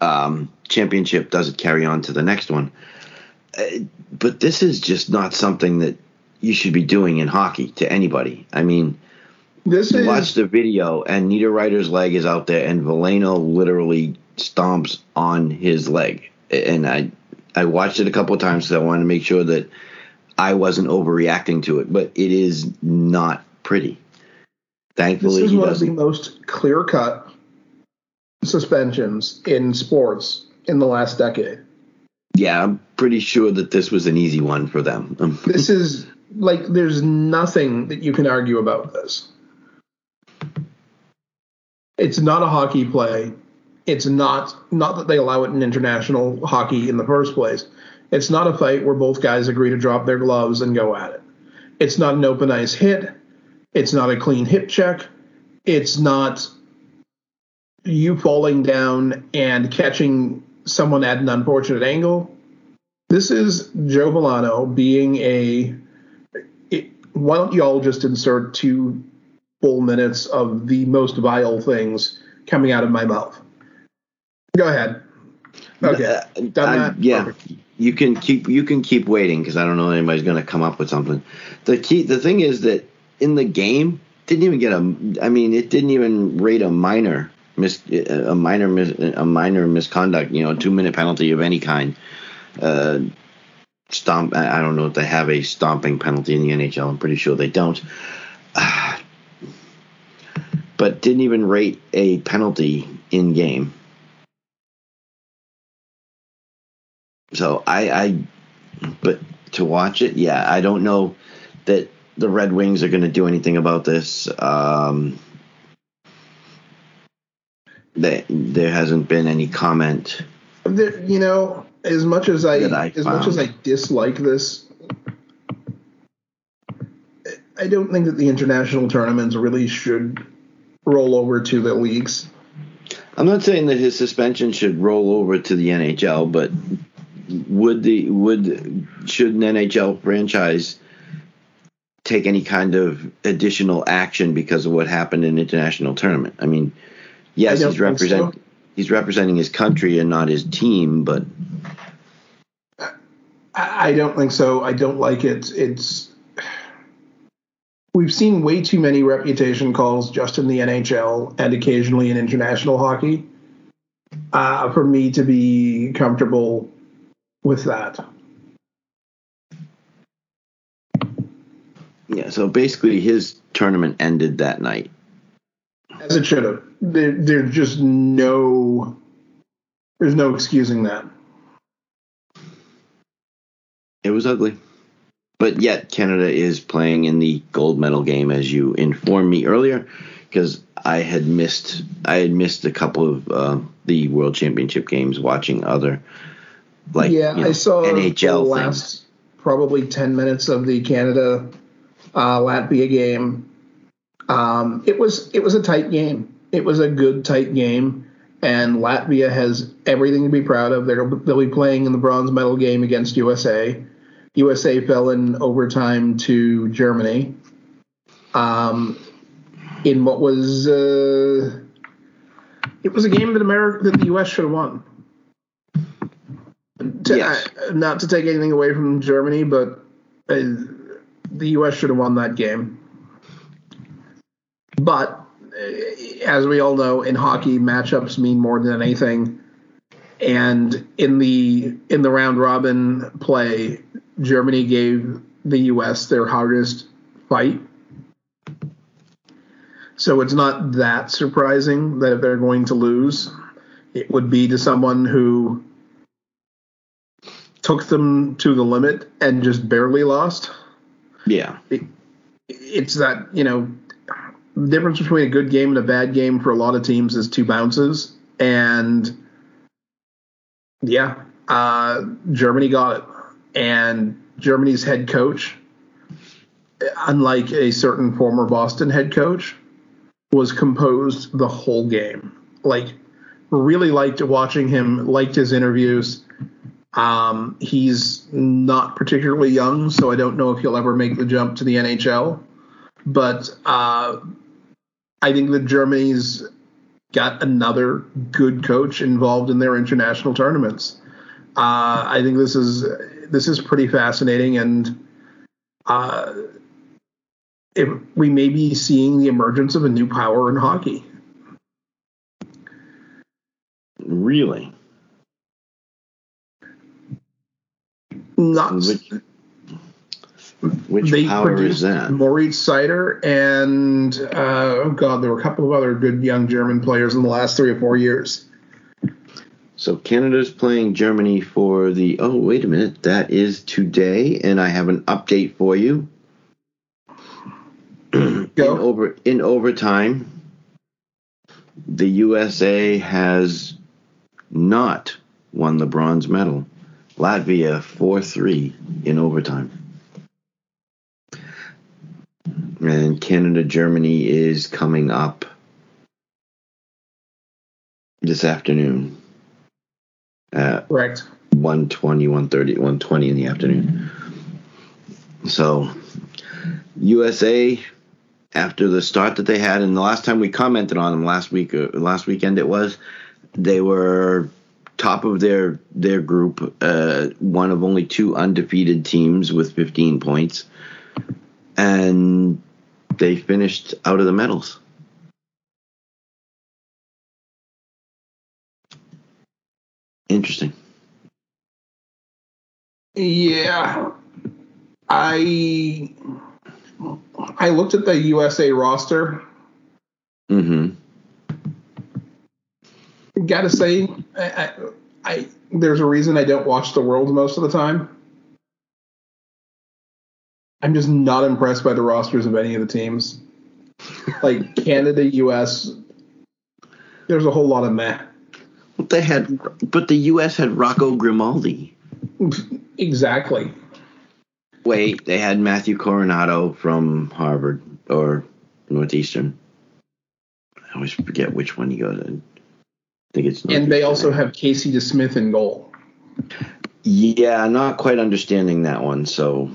um, championship, does it carry on to the next one? Uh, but this is just not something that you should be doing in hockey to anybody. I mean, this is, watch the video, and Niederreiter's leg is out there, and Veleno literally stomps on his leg and I I watched it a couple of times because I wanted to make sure that I wasn't overreacting to it, but it is not pretty. Thankfully, this is one of the most clear cut suspensions in sports in the last decade. Yeah, I'm pretty sure that this was an easy one for them. <laughs> this is like there's nothing that you can argue about this. It's not a hockey play it's not not that they allow it in international hockey in the first place. It's not a fight where both guys agree to drop their gloves and go at it. It's not an open ice hit. It's not a clean hip check. it's not you falling down and catching someone at an unfortunate angle. This is Joe Milano being a. It, why don't y'all just insert two full minutes of the most vile things coming out of my mouth? Go ahead. Okay, Uh, yeah, Perfect. you can keep you can keep waiting because I don't know anybody's going to come up with something. The key, the thing is that in the game didn't even get a. I mean, it didn't even rate a minor mis a minor mis, a minor misconduct. You know, a two minute penalty of any kind. Uh, stomp. I I don't know if they have a stomping penalty in the NHL. I'm pretty sure they don't. <sighs> but didn't even rate a penalty in game. So I, I, but to watch it, yeah, I don't know that the Red Wings are going to do anything about this. Um, they, there hasn't been any comment. There, you know, as much as I, I as much as I dislike this, I don't think that the international tournaments really should roll over to the leagues. I'm not saying that his suspension should roll over to the NHL, but would the would should an NHL franchise take any kind of additional action because of what happened in international tournament? I mean, yes, I he's represent so. he's representing his country and not his team, but I, I don't think so. I don't like it. It's we've seen way too many reputation calls just in the NHL and occasionally in international hockey uh, for me to be comfortable with that. yeah. So basically, his tournament ended that night. As it should have. There, there's just no. There's no excusing that. It was ugly. But yet, Canada is playing in the gold medal game, as you informed me earlier, because I had missed I had missed a couple of uh, the World Championship games, watching other like yeah, you know, I saw the NHL things. last probably ten minutes of the Canada uh, Latvia game. Um, it was it was a tight game. It was a good tight game, and Latvia has everything to be proud of. They'll they'll be playing in the bronze medal game against USA. USA fell in overtime to Germany. Um, in what was uh, it was a game that America that the US should have won. To, Yes. uh, not to take anything away from Germany, but uh, the U.S. should have won that game. But uh, as we all know, in hockey, matchups mean more than anything. And in the in the round robin play, Germany gave the U.S. their hardest fight. So it's not that surprising that if they're going to lose, it would be to someone who took them to the limit and just barely lost. Yeah, It's that, you know, the difference between a good game and a bad game for a lot of teams is two bounces. And yeah, uh, Germany got it. And Germany's head coach, unlike a certain former Boston head coach, was composed the whole game. Like, really liked watching him, liked his interviews. Um, he's not particularly young, so I don't know if he'll ever make the jump to the NHL. But uh, I think that Germany's got another good coach involved in their international tournaments. Uh, I think this is this is pretty fascinating, and uh, we may be seeing the emergence of a new power in hockey. really. Not Which which they power is that? Moritz Seider and uh, oh god, there were a couple of other good young German players in the last three or four years. So Canada's playing Germany for the. Oh, wait a minute. That is today, and I have an update for you. <clears throat> in Go. over in overtime, the USA has not won the bronze medal. Latvia four three in overtime. And Canada Germany is coming up this afternoon at Correct. 120, 130, 120 in the afternoon. So, USA, after the start that they had, and the last time we commented on them last week, uh, last weekend it was, they were top of their their group, uh, one of only two undefeated teams with 15 points, and they finished out of the medals. Interesting. Yeah. I I looked at the USA roster. Mm-hmm. Gotta say, I, I, I there's a reason I don't watch the world most of the time. I'm just not impressed by the rosters of any of the teams. Like <laughs> Canada, US, there's a whole lot of meh. They had, but the U.S. had Rocco Grimaldi. Exactly. Wait, they had Matthew Coronato from Harvard or Northeastern. I always forget which one he goes in. Think it's. And they also have Casey DeSmith in goal. Yeah, not quite understanding that one. So,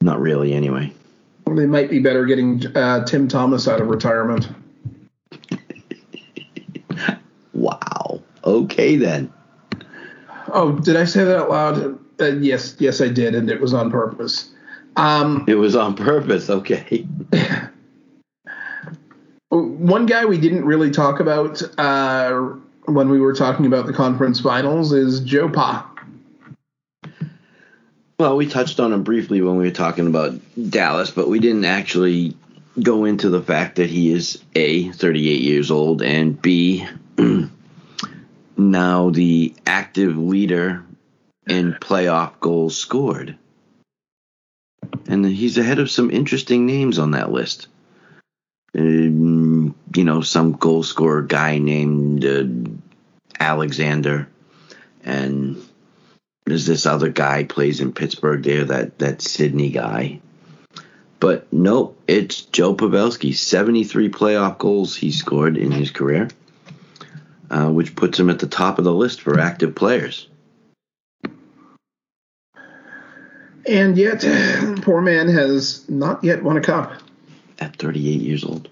not really. Anyway. They might be better getting uh, Tim Thomas out of retirement. <laughs> Wow. Okay then. Oh, did I say that out loud? Uh, yes, yes, I did, and it was on purpose. Um, It was on purpose. Okay. <laughs> one guy we didn't really talk about uh, when we were talking about the conference finals is Joe Pa. Well, we touched on him briefly when we were talking about Dallas, but we didn't actually go into the fact that he is A, 38 years old, and B, <clears throat> now the active leader in playoff goals scored. And he's ahead of some interesting names on that list. Um, you know, some goal scorer guy named uh, Alexander, and there's this other guy plays in Pittsburgh there, that that Sydney guy. But nope, it's Joe Pavelski. 73 playoff goals he scored in his career, uh, which puts him at the top of the list for active players. And yet, <sighs> poor man has not yet won a cup. At 38 years old.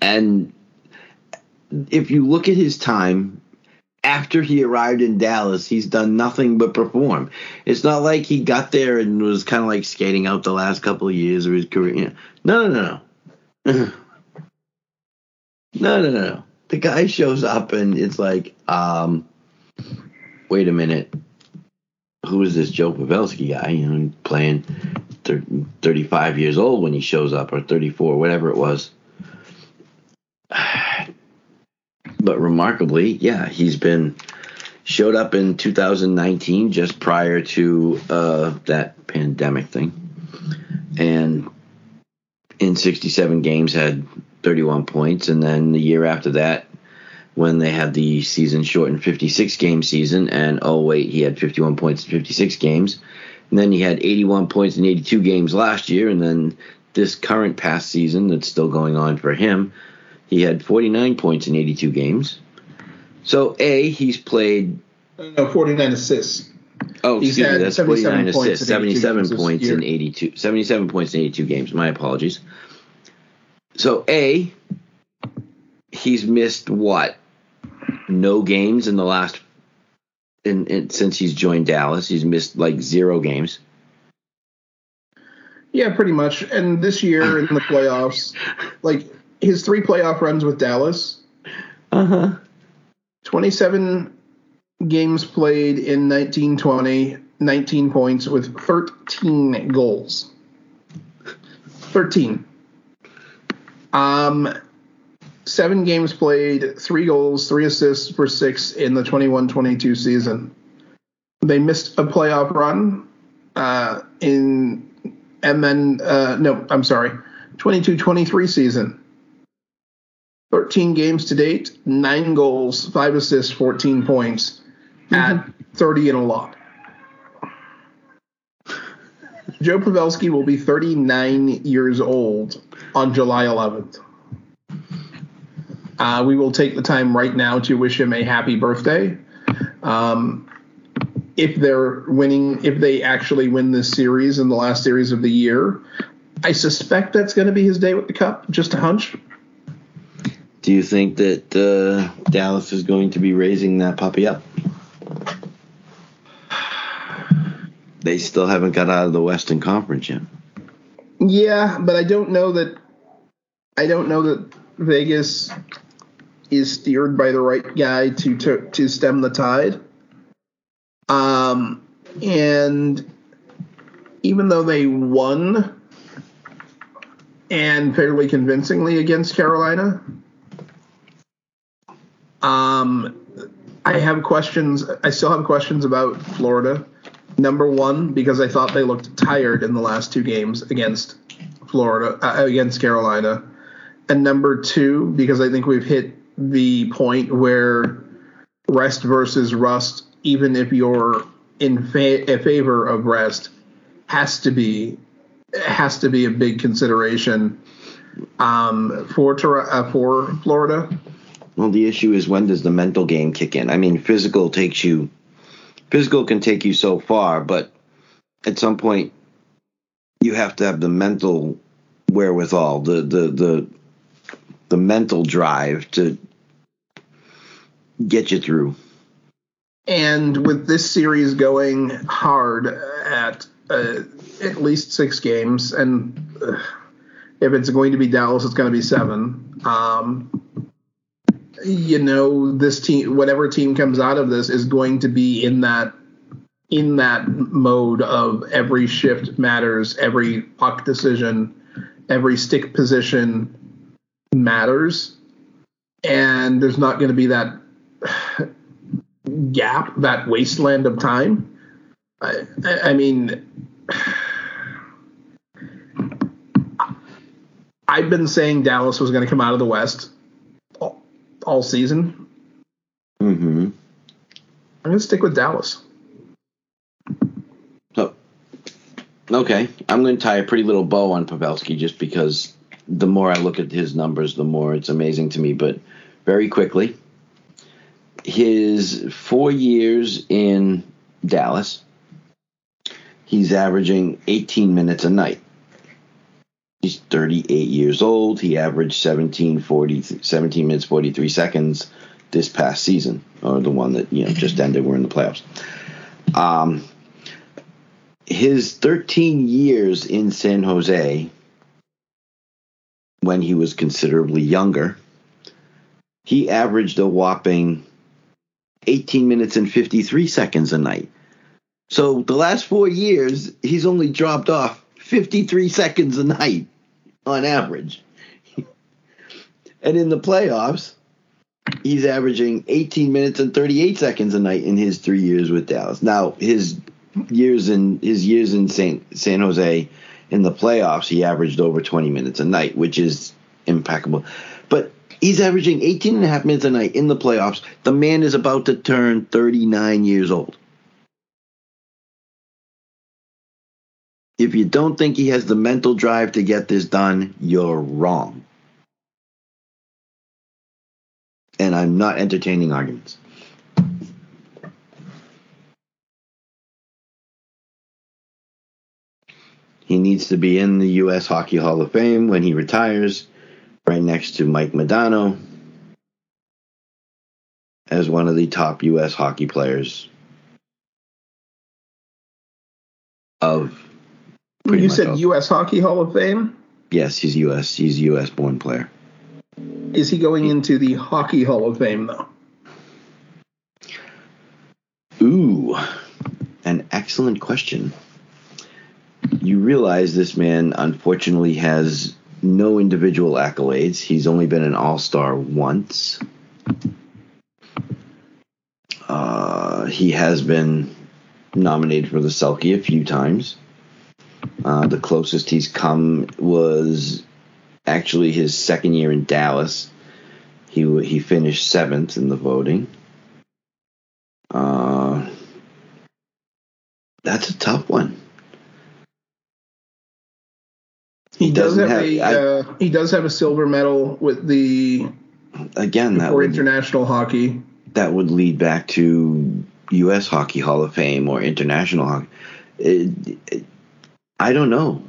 And if you look at his time after he arrived in Dallas, he's done nothing but perform. It's not like he got there and was kind of like skating out the last couple of years of his career. No, no, no, <clears throat> no. no, no, no. The guy shows up and it's like, um, wait a minute. Who is this Joe Pavelski guy? You know, playing 30, 35 years old when he shows up, or 34, whatever it was. <sighs> But remarkably, yeah, he's been showed up in 2019, just prior to uh, that pandemic thing, and in 67 games had 31 points, and then the year after that, when they had the season shortened 56 game season, and oh wait, he had 51 points in 56 games, and then he had 81 points in 82 games last year, and then this current past season that's still going on for him, he had 49 points in 82 games. So a he's played. Uh, no, 49 assists. Oh, He's excuse me, that's 77 49 assists, 77 points in 82, 77 points in 82 games. My apologies. So a he's missed what? No games in the last in, in since he's joined Dallas. He's missed like zero games. Yeah, pretty much. And this year in the playoffs, <laughs> like his three playoff runs with Dallas, Uh huh. 27 games played in 1920, 19 points with 13 goals. 13. Um, seven games played, three goals, three assists for six in the 21 22 season. They missed a playoff run uh, in, and then, uh, no, I'm sorry, 22 23 season. 13 games to date, nine goals, five assists, 14 points at 30 and a lot. Joe Pavelski will be 39 years old on July 11th. Uh, we will take the time right now to wish him a happy birthday. Um, if they're winning, if they actually win this series in the last series of the year, I suspect that's going to be his day with the cup. Just a hunch. Do you think that uh, Dallas is going to be raising that puppy up? They still haven't got out of the Western Conference yet. Yeah, but I don't know that. I don't know that Vegas is steered by the right guy to to, to stem the tide. Um, and even though they won and fairly convincingly against Carolina, um, I have questions. I still have questions about Florida. Number one, because I thought they looked tired in the last two games against Florida, uh, against Carolina. And number two, because I think we've hit the point where rest versus rust, even if you're in fa- favor of rest, has to be has to be a big consideration um, for uh, for Florida. Well, the issue is when does the mental game kick in? I mean, physical takes you, physical can take you so far, but at some point, you have to have the mental wherewithal, the the the the mental drive to get you through. And with this series going hard at uh, at least six games, and uh, if it's going to be Dallas, it's going to be seven. Um, you know, this team, whatever team comes out of this, is going to be in that in that mode of every shift matters, every puck decision, every stick position matters, and there's not going to be that gap, that wasteland of time. I, I mean, I've been saying Dallas was going to come out of the West all, all season. Mm-hmm. I'm going to stick with Dallas. So, okay, I'm going to tie a pretty little bow on Pavelski just because the more I look at his numbers, the more it's amazing to me. But very quickly, his four years in Dallas, he's averaging 18 minutes a night. He's 38 years old. He averaged 17, 40, 17 minutes 43 seconds this past season, or the one that you know just ended. We're in the playoffs. Um, his 13 years in San Jose, when he was considerably younger, he averaged a whopping 18 minutes and 53 seconds a night. So the last four years, he's only dropped off 53 seconds a night on average. <laughs> and in the playoffs, he's averaging 18 minutes and 38 seconds a night in his three years with Dallas. Now, his years in his years in San, San Jose in the playoffs, he averaged over 20 minutes a night, which is impeccable. But he's averaging 18 and a half minutes a night in the playoffs. The man is about to turn 39 years old. If you don't think he has the mental drive to get this done, you're wrong. And I'm not entertaining arguments. He needs to be in the U.S. Hockey Hall of Fame when he retires, right next to Mike Modano as one of the top U.S. hockey players of you said. U.S. Hockey Hall of Fame. Yes, he's U.S. He's a U.S. born player. Is he going into the Hockey Hall of Fame though? Ooh, an excellent question. You realize this man unfortunately has no individual accolades. He's only been an All Star once. Uh, he has been nominated for the Selke a few times. Uh, the closest he's come was actually his second year in Dallas. He he finished seventh in the voting. Uh, that's a tough one. He, does have, have a I, uh, he does have a silver medal with the again, that or would, international hockey. that would lead back to U.S. Hockey Hall of Fame or international hockey. It, it- I don't know.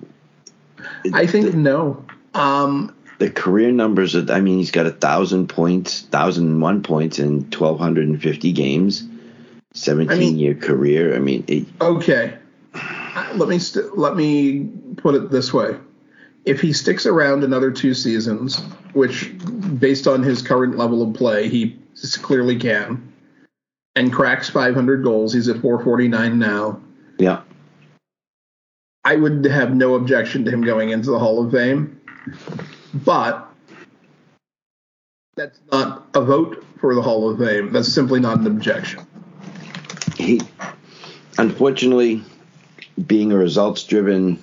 I think no. Um, the career numbers. Are, I mean, he's got a thousand points, thousand and one points in twelve hundred and fifty games. Seventeen I mean- year career. I mean, it, Okay. Uh, Let me st- let me put it this way: if he sticks around another two seasons, which, based on his current level of play, he clearly can, and cracks 500 goals, he's at 449 now. yeah. I would have no objection to him going into the Hall of Fame, but that's not a vote for the Hall of Fame. That's simply not an objection. he unfortunately being a results driven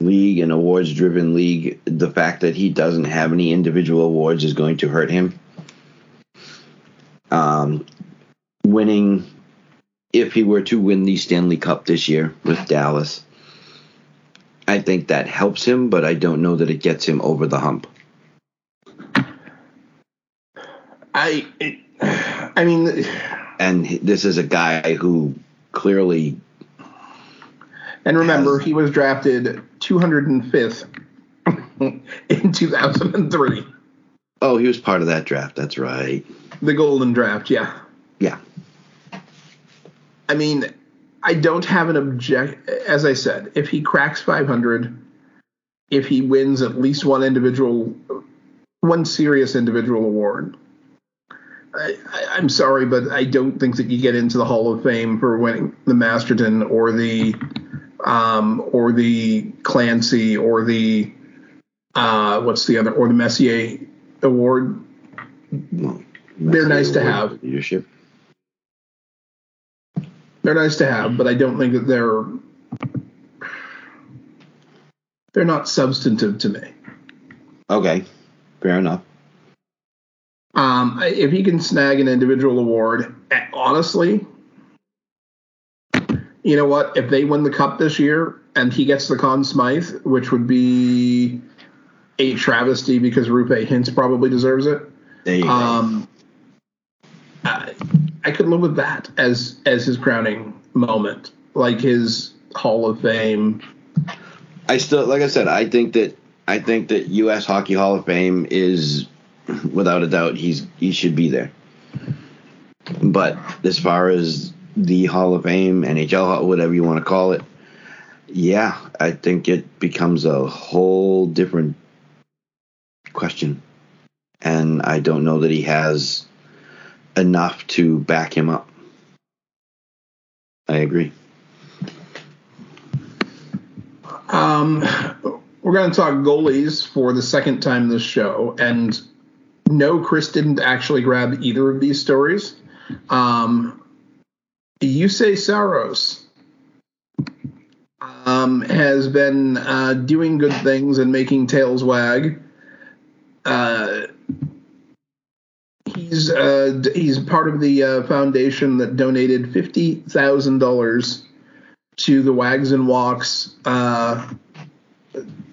league and awards driven league the fact that he doesn't have any individual awards is going to hurt him. Um, winning if he were to win the stanley cup this year with dallas i think that helps him but i don't know that it gets him over the hump. I, it, I mean, and this is a guy who clearly and remember, he was drafted 205th <laughs> in 2003, oh he was part of that draft that's right the Golden Draft. Yeah. yeah I mean, I don't have an object. As I said, if he cracks 500, if he wins at least one individual, one serious individual award, I, I, I'm sorry, but I don't think that you get into the Hall of Fame for winning the Masterton or the um, or the Clancy or the uh, what's the other or the Messier Award. They're nice to have. Leadership. They're nice to have, but I don't think that they're they're not substantive to me. Okay, fair enough. Um, if he can snag an individual award, eh, honestly, you know what? If they win the cup this year and he gets the Conn Smythe, which would be a travesty because Roope Hintz probably deserves it. There you go. Um, I, I could live with that as as his crowning moment, like his Hall of Fame. I still, like I said, I think that I think that U.S. Hockey Hall of Fame is, without a doubt, he's he should be there. But as far as the Hall of Fame, NHL, whatever you want to call it, yeah, I think it becomes a whole different question, and I don't know that he has enough to back him up. I agree. Um, we're going to talk goalies for the second time this show, and no, Chris didn't actually grab either of these stories. Um, Juuse Saros um, has been uh, doing good things and making tails wag. Uh, he's uh, he's part of the uh, foundation that donated fifty thousand dollars to the Wags and Walks uh,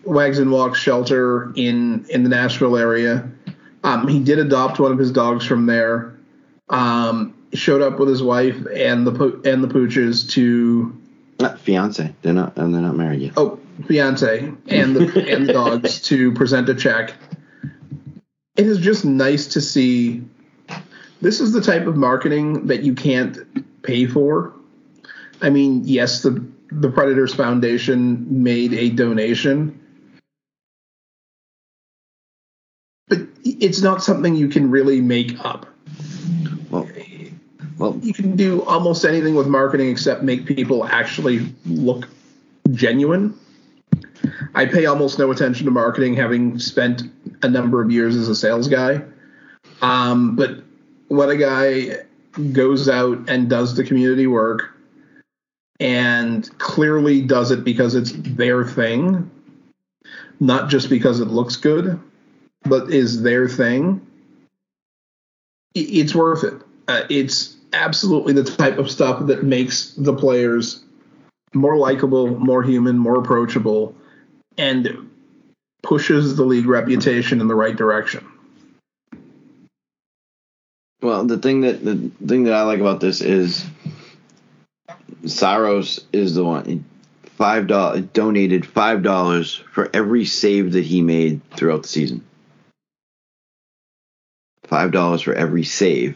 Wags and Walks shelter in in the Nashville area. Um, he did adopt one of his dogs from there. Um, showed up with his wife and the po- and the pooches to Uh, fiance, they're not, and they're not married yet. oh fiance and the <laughs> and the dogs to present a check. It is just nice to see. This is the type of marketing that you can't pay for. I mean, yes, the the Predators Foundation made a donation, but it's not something you can really make up. Well, You can do almost anything with marketing except make people actually look genuine. I pay almost no attention to marketing, having spent a number of years as a sales guy. Um, but when a guy goes out and does the community work and clearly does it because it's their thing, not just because it looks good, but is their thing, it's worth it. Uh, it's absolutely the type of stuff that makes the players more likable, more human, more approachable, and pushes the league reputation in the right direction. Well, the thing that the thing that I like about this is Saros is the one five dollars donated five dollars for every save that he made throughout the season. Five dollars for every save,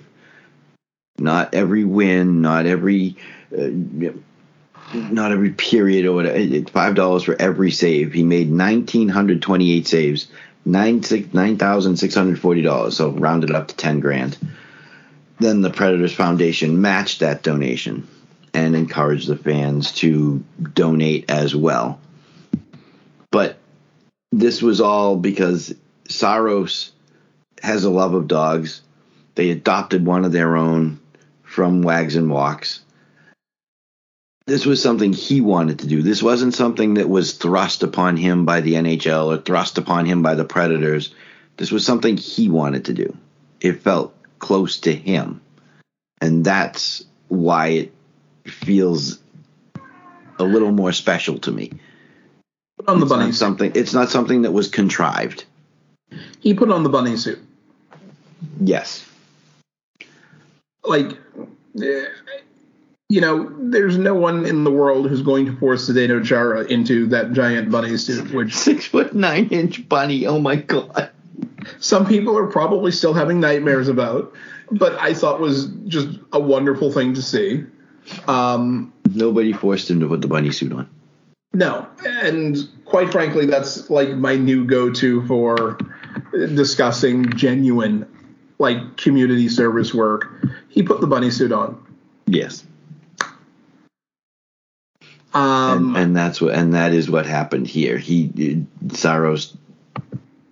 not every win, not every, uh, not every period or whatever. Five dollars for every save. He made nineteen hundred twenty-eight saves, nine six nine thousand six hundred forty dollars. So rounded up to ten grand. Then the Predators Foundation matched that donation and encouraged the fans to donate as well. But this was all because Saros has a love of dogs. They adopted one of their own from Wags and Walks. This was something he wanted to do. This wasn't something that was thrust upon him by the NHL or thrust upon him by the Predators. This was something he wanted to do. It felt close to him. And that's why it feels a little more special to me. Put on the It's not bunny. something it's not something that was contrived. He put on the bunny suit. Yes. Like, you know, there's no one in the world who's going to force Zdeno Chara into that giant bunny suit, which <laughs> Six foot nine inch bunny. Oh my god. some people are probably still having nightmares about, but I thought was just a wonderful thing to see. Um, Nobody forced him to put the bunny suit on. no, and quite frankly, that's like my new go-to for discussing genuine, like community service work. He put the bunny suit on. Yes. Um, and, and that's what and that is what happened here. He Saros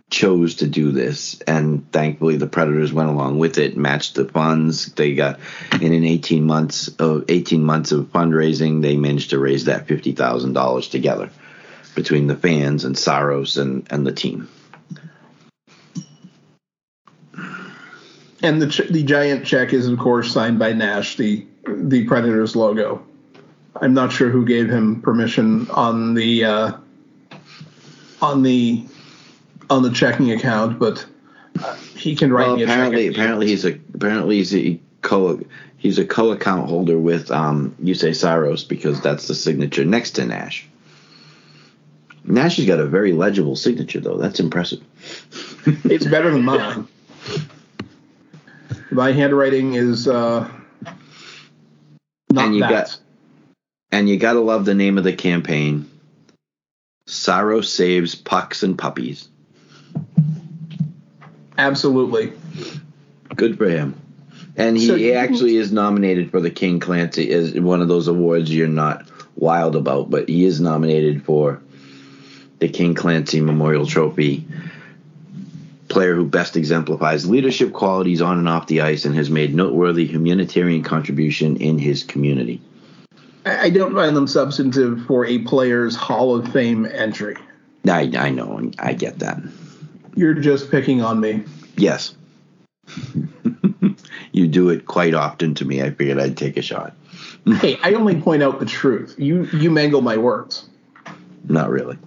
chose to do this, and thankfully the Predators went along with it, matched the funds. They got in an eighteen months of eighteen months of fundraising, they managed to raise that fifty thousand dollars together between the fans and Saros and and the team. And the ch- the giant check is of course signed by Nash, the the Predators logo. I'm not sure who gave him permission on the uh, on the on the checking account, but uh, he can write Well, me a apparently, check. apparently he's a apparently he's a co he's a co account holder with um Juuse Saros because that's the signature next to Nash. Nash has got a very legible signature though. That's impressive. It's better than mine. My handwriting is uh, not And you that. got- And you got to love the name of the campaign. Saros saves pucks and puppies. Absolutely. Good for him. And he So actually is nominated for the King Clancy is one of those awards you're not wild about, but he is nominated for the King Clancy Memorial Trophy. Player who best exemplifies leadership qualities on and off the ice and has made noteworthy humanitarian contribution in his community. I, don't find them substantive for a player's Hall of Fame entry. I, I know, and I get that. You're just picking on me. Yes. <laughs> you do it quite often to me. I figured I'd take a shot. <laughs> Hey, I only point out the truth. You you mangle my words. Not really.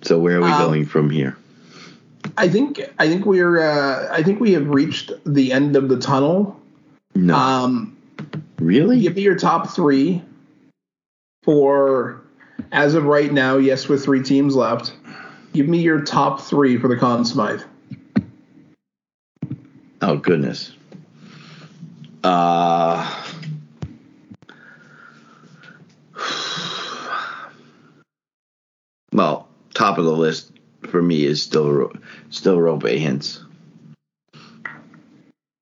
So where are we Um, going from here? I think I think we're uh, I think we have reached the end of the tunnel. No, Um, really? give me your top three for as of right now. Yes, with three teams left. Give me your top three for the Conn Smythe. Oh goodness. Uh <sighs> Well, top of the list for me is still still Roope Hintz.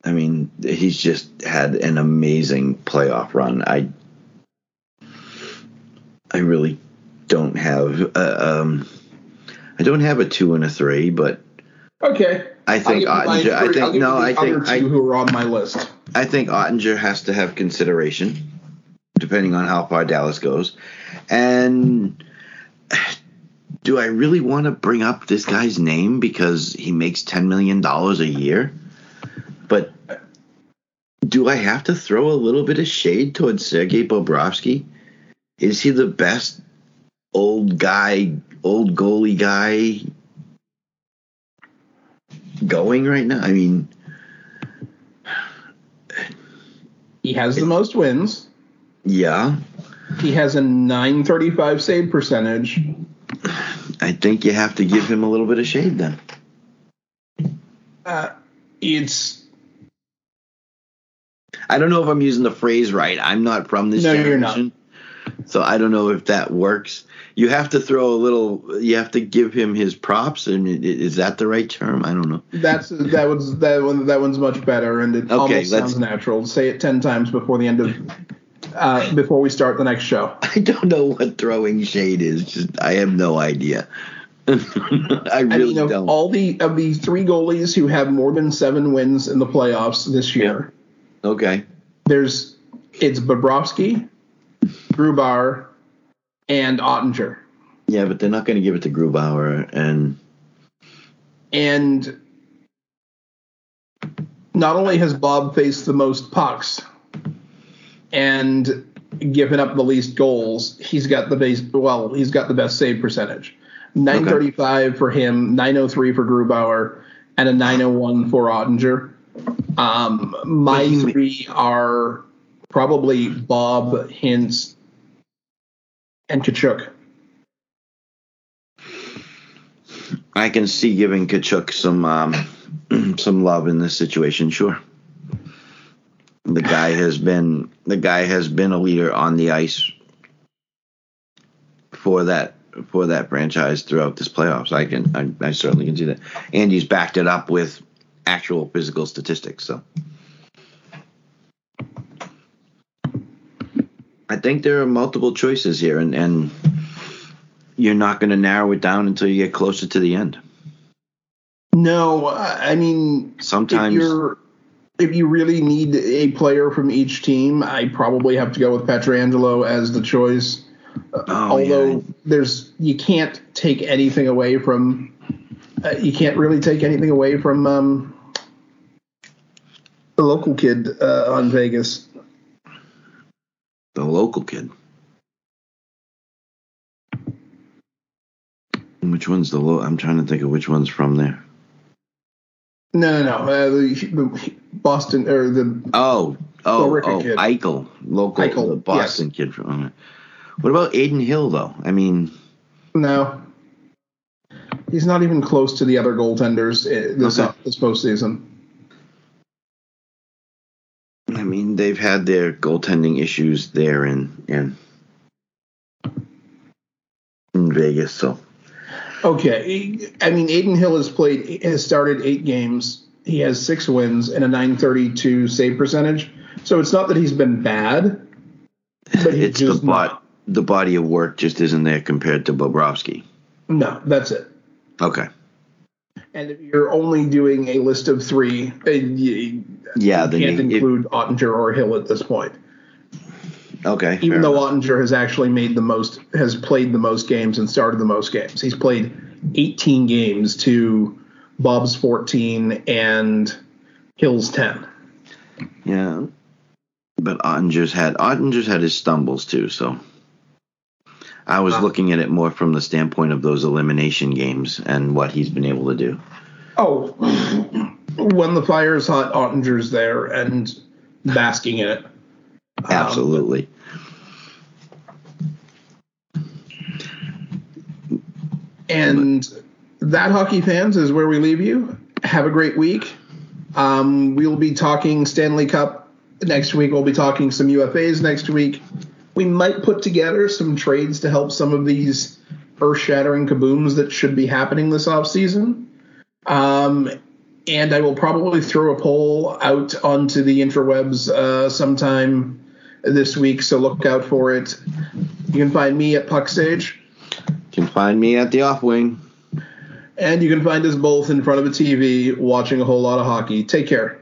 I mean, he's just had an amazing playoff run. I I really don't have uh, um I don't have a 2 and a 3, but Okay. I think Oettinger, I think no, I think I, who are on my list. I think Oettinger has to have consideration, depending on how far Dallas goes. And do I really want to bring up this guy's name because he makes ten million dollars a year? But do I have to throw a little bit of shade towards Sergei Bobrovsky? Is he the best old guy, old goalie guy going right now? I mean, He has the most wins. Yeah. He has a 935 save percentage. I think you have to give him a little bit of shade then. Uh, it's I don't know if I'm using the phrase right. I'm not from this No, you're not. generation. So I don't know if that works. You have to throw a little. You have to give him his props, and is that the right term? I don't know. that's that one's that one that one's much better and it Okay, almost sounds natural. Say it ten times before the end of uh, before we start the next show. <laughs> I don't know what throwing shade is. Just I have no idea. <laughs> I I really mean, of don't. all the of the three goalies who have more than seven wins in the playoffs this year, okay. there's it's Bobrovsky, Grubauer, and Oettinger. Yeah, but they're not going to give it to Grubauer, and And not only has Bob faced the most pucks and given up the least goals, he's got the base well, he's got the best save percentage. 935 for him, 903 for Grubauer, and a 901 for Oettinger. Um, my three are probably Bob, Hintz, and Tkachuk. I can see giving Tkachuk some um, <clears throat> some love in this situation. Sure, the guy has been the guy has been a leader on the ice for that for that franchise throughout this playoffs. I can I, I certainly can see that, and he's backed it up with actual physical statistics. So. I think there are multiple choices here, and, and you're not going to narrow it down until you get closer to the end. No, I I mean, Sometimes, if you really need a player from each team, I probably have to go with Pietrangelo as the choice. Oh, Although yeah. there's you can't take anything away from uh, you can't really take anything away from um, the local kid uh, on Vegas. the local kid. Which one's the low? I'm trying to think of which one's from there. No, no, no. Uh, the, the Boston or the Oh, oh, oh, kid. Eichel, local, Eichel, the Boston kid from. What about Adin Hill though? I mean, no. He's not even close to the other goaltenders uh, this Okay. this postseason. I mean they've had their goaltending issues there in in in Vegas, so Okay, I mean Adin Hill has played has started eight games. He has six wins and a 932 save percentage. So it's not that he's been bad, but he's it's the just bot, not. the body of work just isn't there compared to Bobrovsky. No, that's it. Okay, And if you're only doing a list of three, you, yeah, can't you, it- include Oettinger or Hill at this point. Okay, Even though enough. Oettinger has actually made the most, has played the most games and started the most games. He's played 18 games to Bob's 14 and Hill's 10. Yeah. But Oettinger's had Oettinger's had his stumbles too, so I was Uh. looking at it more from the standpoint of those elimination games and what he's been able to do. Oh, <clears throat> when the fire is hot, Oettinger's there and basking in it. Um, Absolutely. and that, hockey fans, is where we leave you. Have a great week. Um, we'll be talking Stanley Cup next week. We'll be talking some UFAs next week. We might put together some trades to help some of these earth shattering kabooms that should be happening this offseason. Um, and I will probably throw a poll out onto the interwebs uh, sometime this week, so look out for it. You can find me at Puckstage. You can find me at the off wing. And you can find us both in front of a TV watching a whole lot of hockey. Take care.